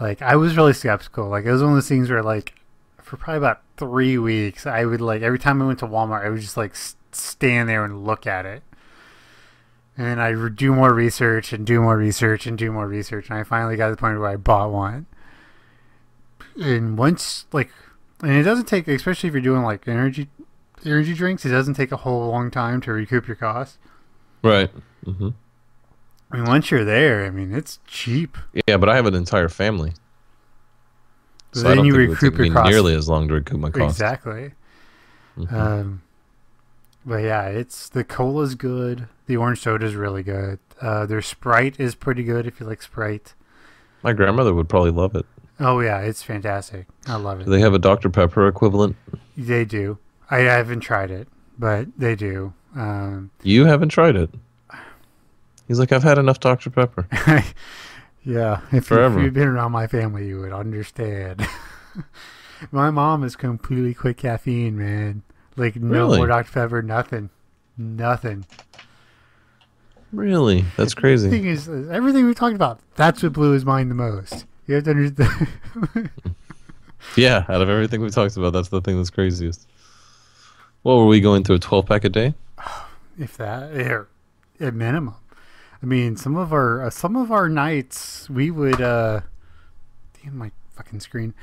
like, I was really skeptical. Like, it was one of those things where, like, for probably about three weeks, I would like every time I went to Walmart, I would just like stand there and look at it. And I would do more research and do more research and do more research, and I finally got to the point where I bought one. And once, like, and it doesn't take, especially if you're doing like energy energy drinks, it doesn't take a whole long time to recoup your cost. Right. Mm-hmm. I mean, once you're there, I mean, it's cheap. Yeah, but I have an entire family. So I then don't you think it would recoup take your me nearly as long to recoup my cost. Exactly. Mhm. Um, but yeah, it's the cola's good. The orange soda is really good. Uh, their Sprite is pretty good if you like Sprite. my grandmother would probably love it. Oh yeah, it's fantastic. I love Do it. they have a Dr. Pepper equivalent? They do. I haven't tried it, but they do. Um, You haven't tried it. He's like, I've had enough Dr. Pepper. yeah, if, you, Forever. you've been around my family, you would understand. my mom is completely quit caffeine, man. Like no Really? more Dr Pepper, nothing, nothing. Really? That's crazy. thing is, is everything we talked about, that's what blew his mind the most. You have to understand. Yeah, out of everything we've talked about, that's the thing that's craziest. What were we going through? A 12 pack a day? if that, at minimum. I mean, some of our uh, some of our nights we would. uh Damn my fucking screen.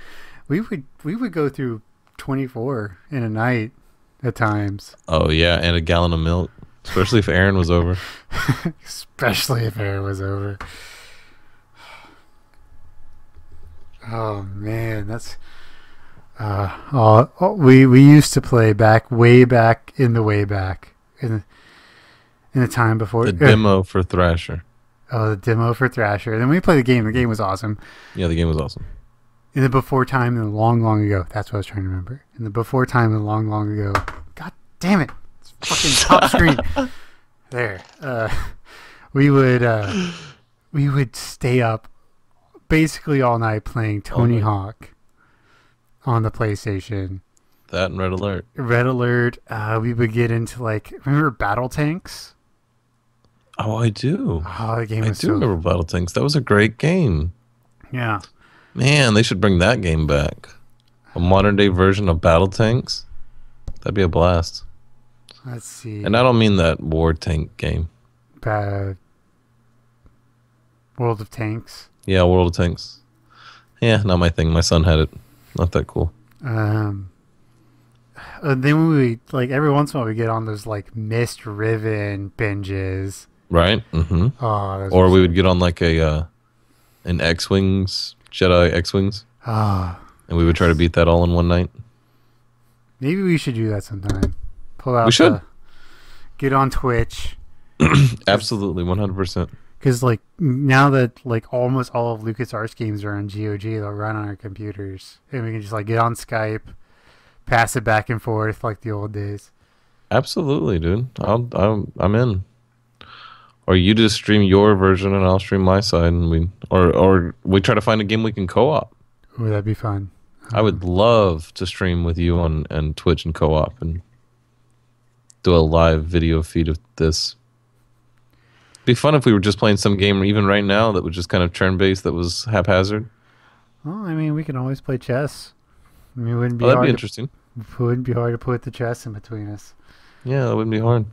We would we would go through twenty four in a night at times, Oh, yeah, and a gallon of milk. Especially if Aaron was over. especially if Aaron was over. Oh man, that's. Uh, oh, oh, we we used to play back way back in the way back in in the time before The demo for Thrasher. Oh, the demo for Thrasher. Then we played the game. The game was awesome. Yeah, the game was awesome. In the before time, in the long, long ago. That's what I was trying to remember. In the before time, in the long, long ago. God damn it! It's fucking top screen. There. Uh, we would uh, we would stay up basically all night playing Tony night. Hawk on the PlayStation. That and Red Alert. Red Alert. Uh, we would get into like remember BattleTanx. Oh, I do. Oh, the game I do so remember BattleTanx. That was a great game. yeah. Man, they should bring that game back. A modern day version of BattleTanx. That'd be a blast. Let's see. And I don't mean that war tank game. uh, World of Tanks. Yeah, World of Tanks. Yeah, not my thing. My son had it. Not that cool. Um, uh, then we like every once in a while we get on those like Myst Riven binges. Right? Mm-hmm. Oh, Or we would get on like a uh, an X Wings Jedi X Wings, Ah, and we would try to beat that all in one night. maybe we should do that sometime. Pull out. We should. the- get on Twitch Absolutely, one hundred percent. because like now that like almost all of LucasArts games are on GOG, they'll run on our computers, and we can just like get on Skype, pass it back and forth like the old days. Absolutely, dude. I'll, I'm I'm in. Or you just stream your version and I'll stream my side, and we or or we try to find a game we can co-op. Ooh, that'd be fun. I would love to stream with you on and Twitch and co-op and do a live video feed of this. Be fun if we were just playing some game even right now that was just kind of turn based that was haphazard. Well, I mean, we can always play chess. I mean, it wouldn't be Oh, that'd be to- interesting. It wouldn't be hard to put the chess in between us. Yeah, that wouldn't be hard.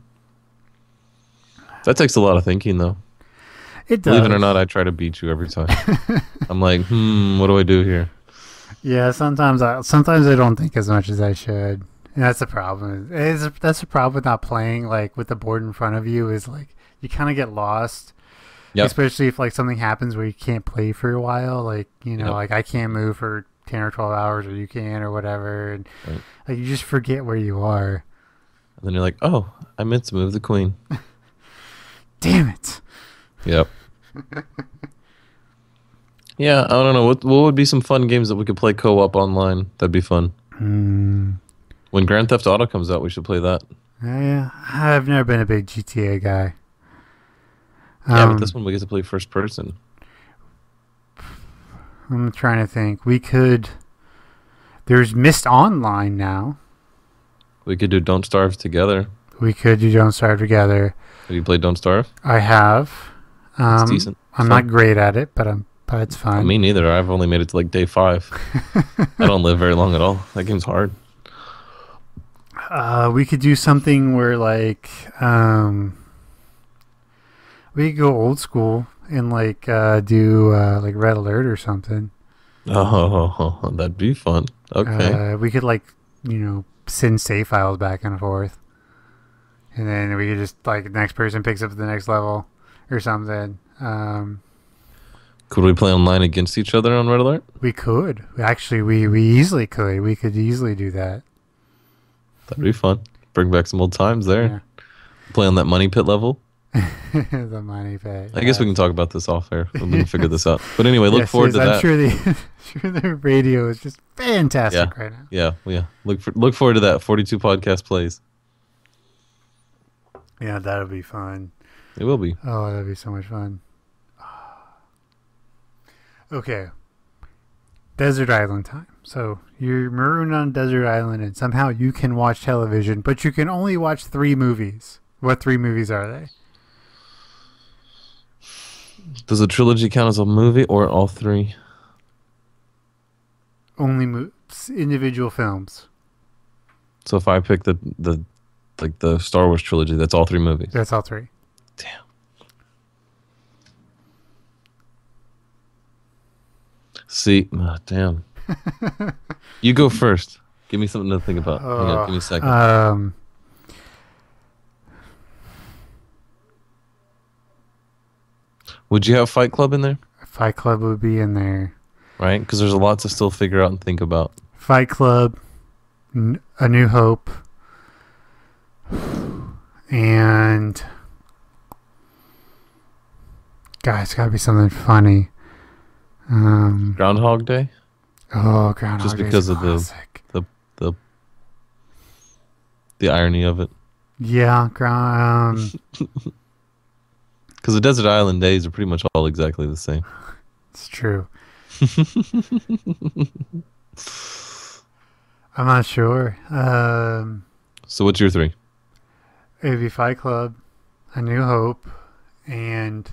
That takes a lot of thinking though. It does. Believe it or not, I try to beat you every time. I'm like, hmm, what do I do here? Yeah, sometimes I sometimes I don't think as much as I should. And that's the problem. Is that's the problem with not playing like with the board in front of you is like you kind of get lost. Yep. Especially if like something happens where you can't play for a while, like you know, Yep. like I can't move for ten or twelve hours, or you can, or whatever, and Right. like you just forget where you are. And then you're like, oh, I meant to move the queen. Damn it! Yep. yeah, I don't know. What what would be some fun games that we could play co-op online? That'd be fun. Hmm. When Grand Theft Auto comes out, we should play that. Yeah, I've never been a big GTA guy. Yeah, Um, but this one we get to play first person. I'm trying to think. We could. There's Myst Online now. We could do Don't Starve together. We could do Don't Starve together. Have you played Don't Starve? I have. Um, It's decent. I'm Fun. not great at it, but I'm. But it's fun. Me neither. I've only made it to like day five. I don't live very long at all. That game's hard. Uh, we could do something where like um, we could go old school and like uh, do uh, like Red Alert or something. Oh, that'd be fun. Okay. Uh, we could like you know send save files back and forth, and then we could just like the next person picks up the next level or something. Um, could we play online against each other on Red Alert? we could actually we we easily could we could easily do that. That'd be fun. Bring back some old times there. Yeah. Play on that money pit level. the money pit. I guess we can talk about this off air. We can figure this out. But anyway, look Yes, forward yes, to I'm that. sure the sure the radio is just fantastic Yeah. right now. Yeah, yeah. Look for look forward to that. Forty two podcast plays. Yeah, that'll be fun. It will be. Oh, that'd be so much fun. Okay. Desert Island time. So you're marooned on a desert island, and somehow you can watch television, but you can only watch three movies. What three movies are they? Does a trilogy count as a movie or all three? Only mo- individual films. So if I pick the the like the Star Wars trilogy, that's all three movies. That's all three. Damn. See, ah, damn. you go first. Give me something to think about. Hang on, give me a second. Um, Would you have Fight Club in there? Fight Club would be in there. Right? Because there's a lot to still figure out and think about. Fight Club, N- A New Hope, and God, it's got to be something funny. Um, Groundhog Day. oh, Groundhog Just because a of the- classic. The the irony of it. yeah, ground. Um, Because the desert island days are pretty much all exactly the same. it's true. I'm not sure. Um, So what's your three? It'd Fight Club, A New Hope, and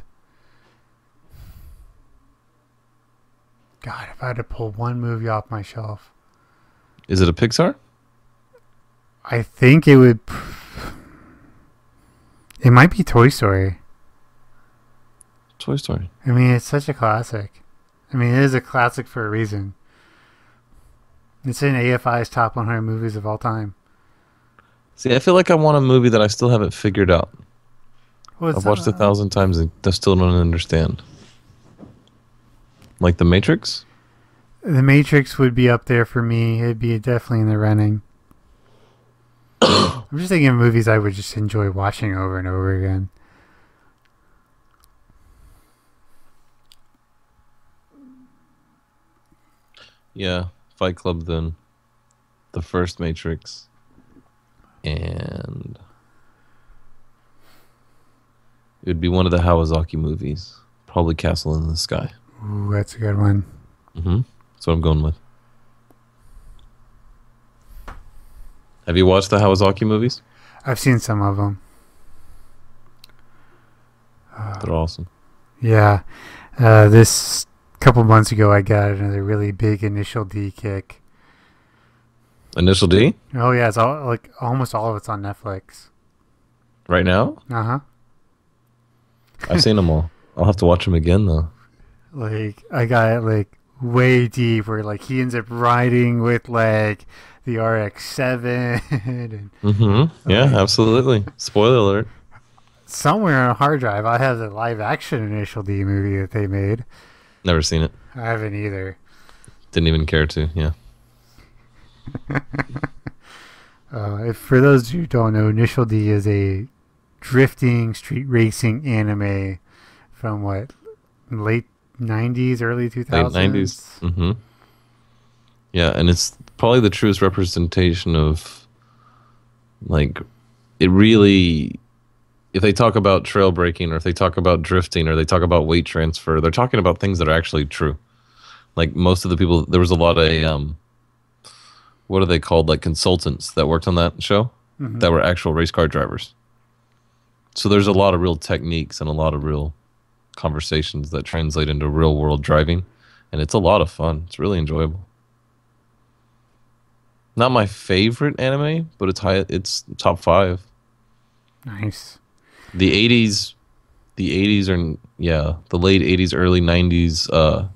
God, if I had to pull one movie off my shelf, Is it a Pixar? I think it would. It might be Toy Story. Toy Story. I mean, it's such a classic. I mean, it is a classic for a reason. It's in AFI's top 100 movies of all time. See, I feel like I want a movie that I still haven't figured out. It's I've watched a thousand times and I still don't understand. Like The Matrix? The Matrix would be up there for me. It'd be definitely in the running. I'm just thinking of movies I would just enjoy watching over and over again. Yeah, Fight Club then. The first Matrix. And it would be one of the Hawazaki movies. Probably Castle in the Sky. Ooh, that's a good one. Mm-hmm. That's what I'm going with. Have you watched the Hawazaki movies? I've seen some of them. They're awesome. Yeah. Uh, this couple months ago, I got another really big initial D kick. Initial D? Oh yeah, it's all like almost all of it's on Netflix. Right now? Uh huh. I've seen them all. I'll have to watch them again though. Like I got it like way deep where like he ends up riding with like the RX-7 and Mm-hmm. Yeah, absolutely. Spoiler alert. somewhere on a hard drive I have the live action Initial D movie that they made. Never seen it. I haven't either. Didn't even care to. Yeah. Uh, if for those who don't know, Initial D is a drifting street racing anime from what late '90s, early 2000s. Late nineties. Mm-hmm. Yeah, and it's probably the truest representation of like it really if they talk about trail breaking or if they talk about drifting or they talk about weight transfer, they're talking about things that are actually true. Like most of the people there was a lot of um what are they called? Like consultants that worked on that show Mhm. that were actual race car drivers. So there's a lot of real techniques and a lot of real conversations that translate into real world driving and it's a lot of fun. It's really enjoyable. Not my favorite anime, but it's high it's top 5. Nice. The 80s the 80s are yeah, the late 80s early 90s uh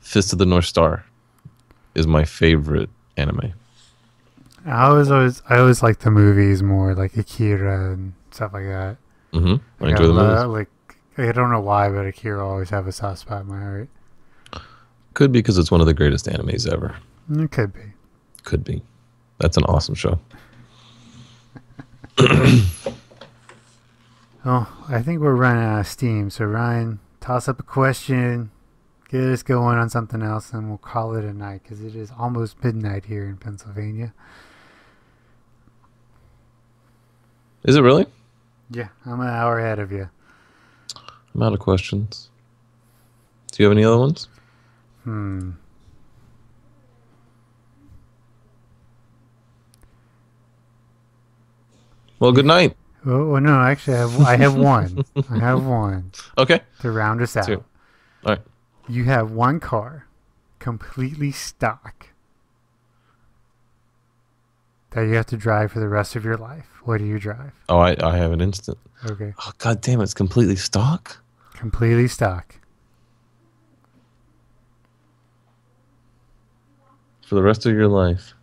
Fist of the North Star is my favorite anime. I was always I always like the movies more, like Akira and stuff like that. Mhm. I Like, enjoy the love- movies. Like I don't know why, but Akira always have a soft spot in my heart. Could be because it's one of the greatest animes ever. It could be. Could be. That's an awesome show. Oh, I think we're running out of steam. So Ryan, toss up a question, get us going on something else, and we'll call it a night because it is almost midnight here in Pennsylvania. Is it really? Yeah, I'm an hour ahead of you. I'm out of questions. Do you have any other ones? Hmm. Well, good night. Oh, well, no, actually, I have, I have one. I have one Okay. to round us out. All right. You have one car, completely stock, that you have to drive for the rest of your life. What do you drive? Oh, I, I have an instant. Okay, Oh, god damn, it's completely stock? completely stock. For the rest of your life.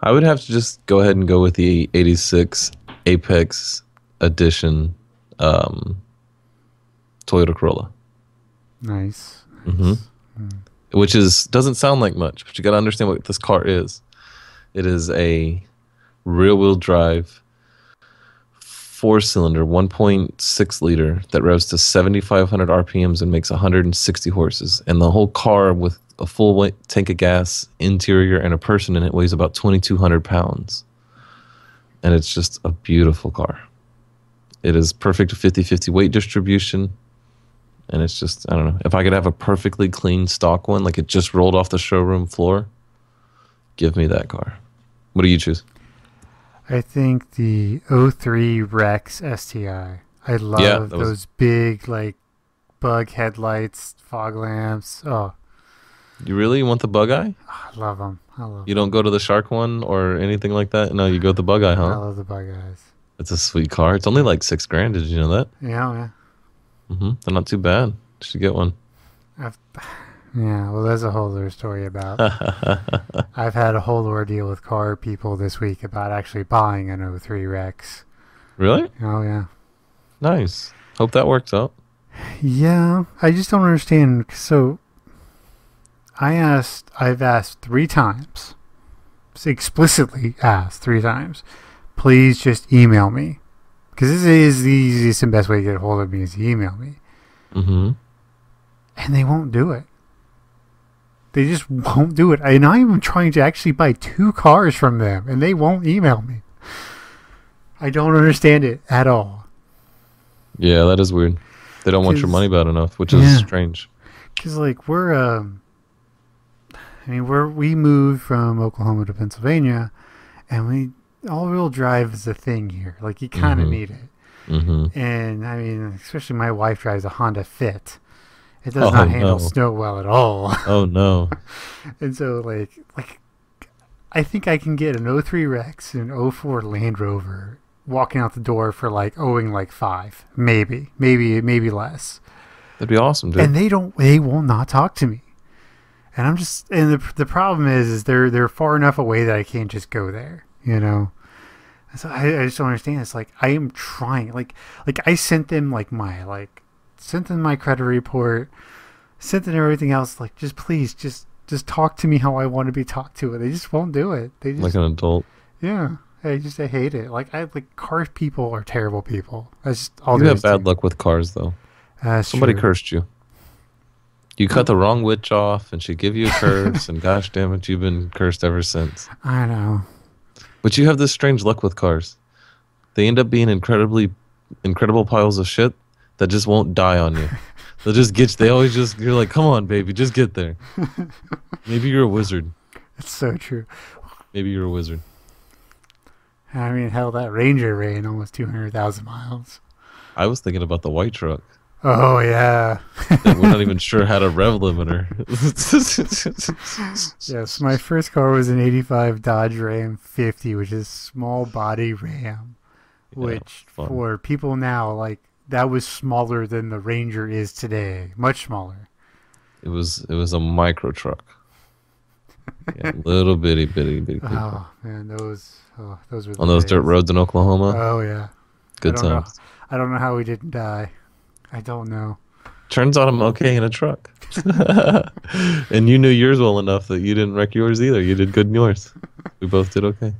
I would have to just go ahead and go with the 86 Apex Edition um, Toyota Corolla. Nice. Mhm. which is doesn't sound like much, but you got to understand what this car is. It is a rear-wheel drive, four-cylinder, 1.6 liter that revs to 7,500 RPMs and makes 160 horses. And the whole car, with a full weight tank of gas, interior, and a person in it, weighs about 2,200 pounds. And it's just a beautiful car. It is perfect 50-50 weight distribution and it's just I don't know if I could have a perfectly clean stock one, like it just rolled off the showroom floor. Give me that car. What do you choose? I think the 03 Rex STI. I love was- those big like bug headlights, fog lamps. Oh, You really want the bug eye? Ah, I love them. I love. You don't go to the shark one or anything like that? No, you go with the bug eye, huh? I love the bug eyes. It's a sweet car. It's only like six grand. Did you know that? Yeah, yeah. hmm They're not too bad. You should get one. I've, yeah, well, there's a whole other story about. I've had a whole ordeal with car people this week about actually buying an 03 Rex. Really? Oh yeah, Nice. Hope that works out. yeah. I just don't understand. So, I asked. I've asked three times, explicitly asked three times. Please just email me, because this is the easiest and best way to get a hold of me is to email me. hmm and they won't do it. They just won't do it. And I'm trying to actually buy two cars from them, and they won't email me. I don't understand it at all. Yeah, that is weird. They don't want your money bad enough, which is Yeah. strange. Cause like we're, um, I mean, we're we moved from Oklahoma to Pennsylvania, and we all-wheel drive is a thing here. Like you kind of Mhm. need it. hmm And I mean, especially my wife drives a Honda Fit. It does Oh, not handle no. snow well at all. Oh no. And so like like I think I can get an 03 Rex and an 04 Land Rover walking out the door for like owing like 5, maybe. Maybe maybe less. That'd be awesome, dude. And they don't they will not talk to me. And I'm just and the the problem is is they're they're far enough away that I can't just go there, you know. So I, I just don't understand. It's like I am trying like like I sent them like my like sent them my credit report, sent them everything else like just please just just talk to me how I want to be talked to. And they just won't do it. They just like an adult. yeah. I just I hate it. Like I like car people are terrible people. That's just all You have bad luck with cars, though. That's Somebody true. cursed you. You cut the wrong witch off, and she give you a curse, and gosh damn it, you've been cursed ever since. I know. But you have this strange luck with cars. They end up being incredibly, incredible piles of shit that just won't die on you. They'll just get. you. They always just. You're like, come on, baby, just get there. Maybe you're a wizard. It's so true. Maybe you're a wizard. I mean, hell, that Ranger ran almost 200,000 miles. I was thinking about the white truck. Oh, yeah. that we're not even sure how to rev limiter. yes, my first car was an 85 Dodge Ram 50, which is small body Ram. Which, fun. for people now, like, that was smaller than the Ranger is today. Much smaller. it was it was a micro truck. Yeah, little bitty bitty bitty. people. Oh, man, those, oh, those were the On those dirt roads in Oklahoma, Oh, yeah. good I don't know. times. I don't know how we didn't die. I don't know. Turns out I'm okay in a truck. and you knew yours well enough that you didn't wreck yours either. You did good in yours. We both did okay.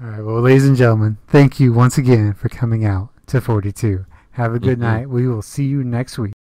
All right, well, ladies and gentlemen, thank you once again for coming out to 42. Have a good Mhm. night. We will see you next week.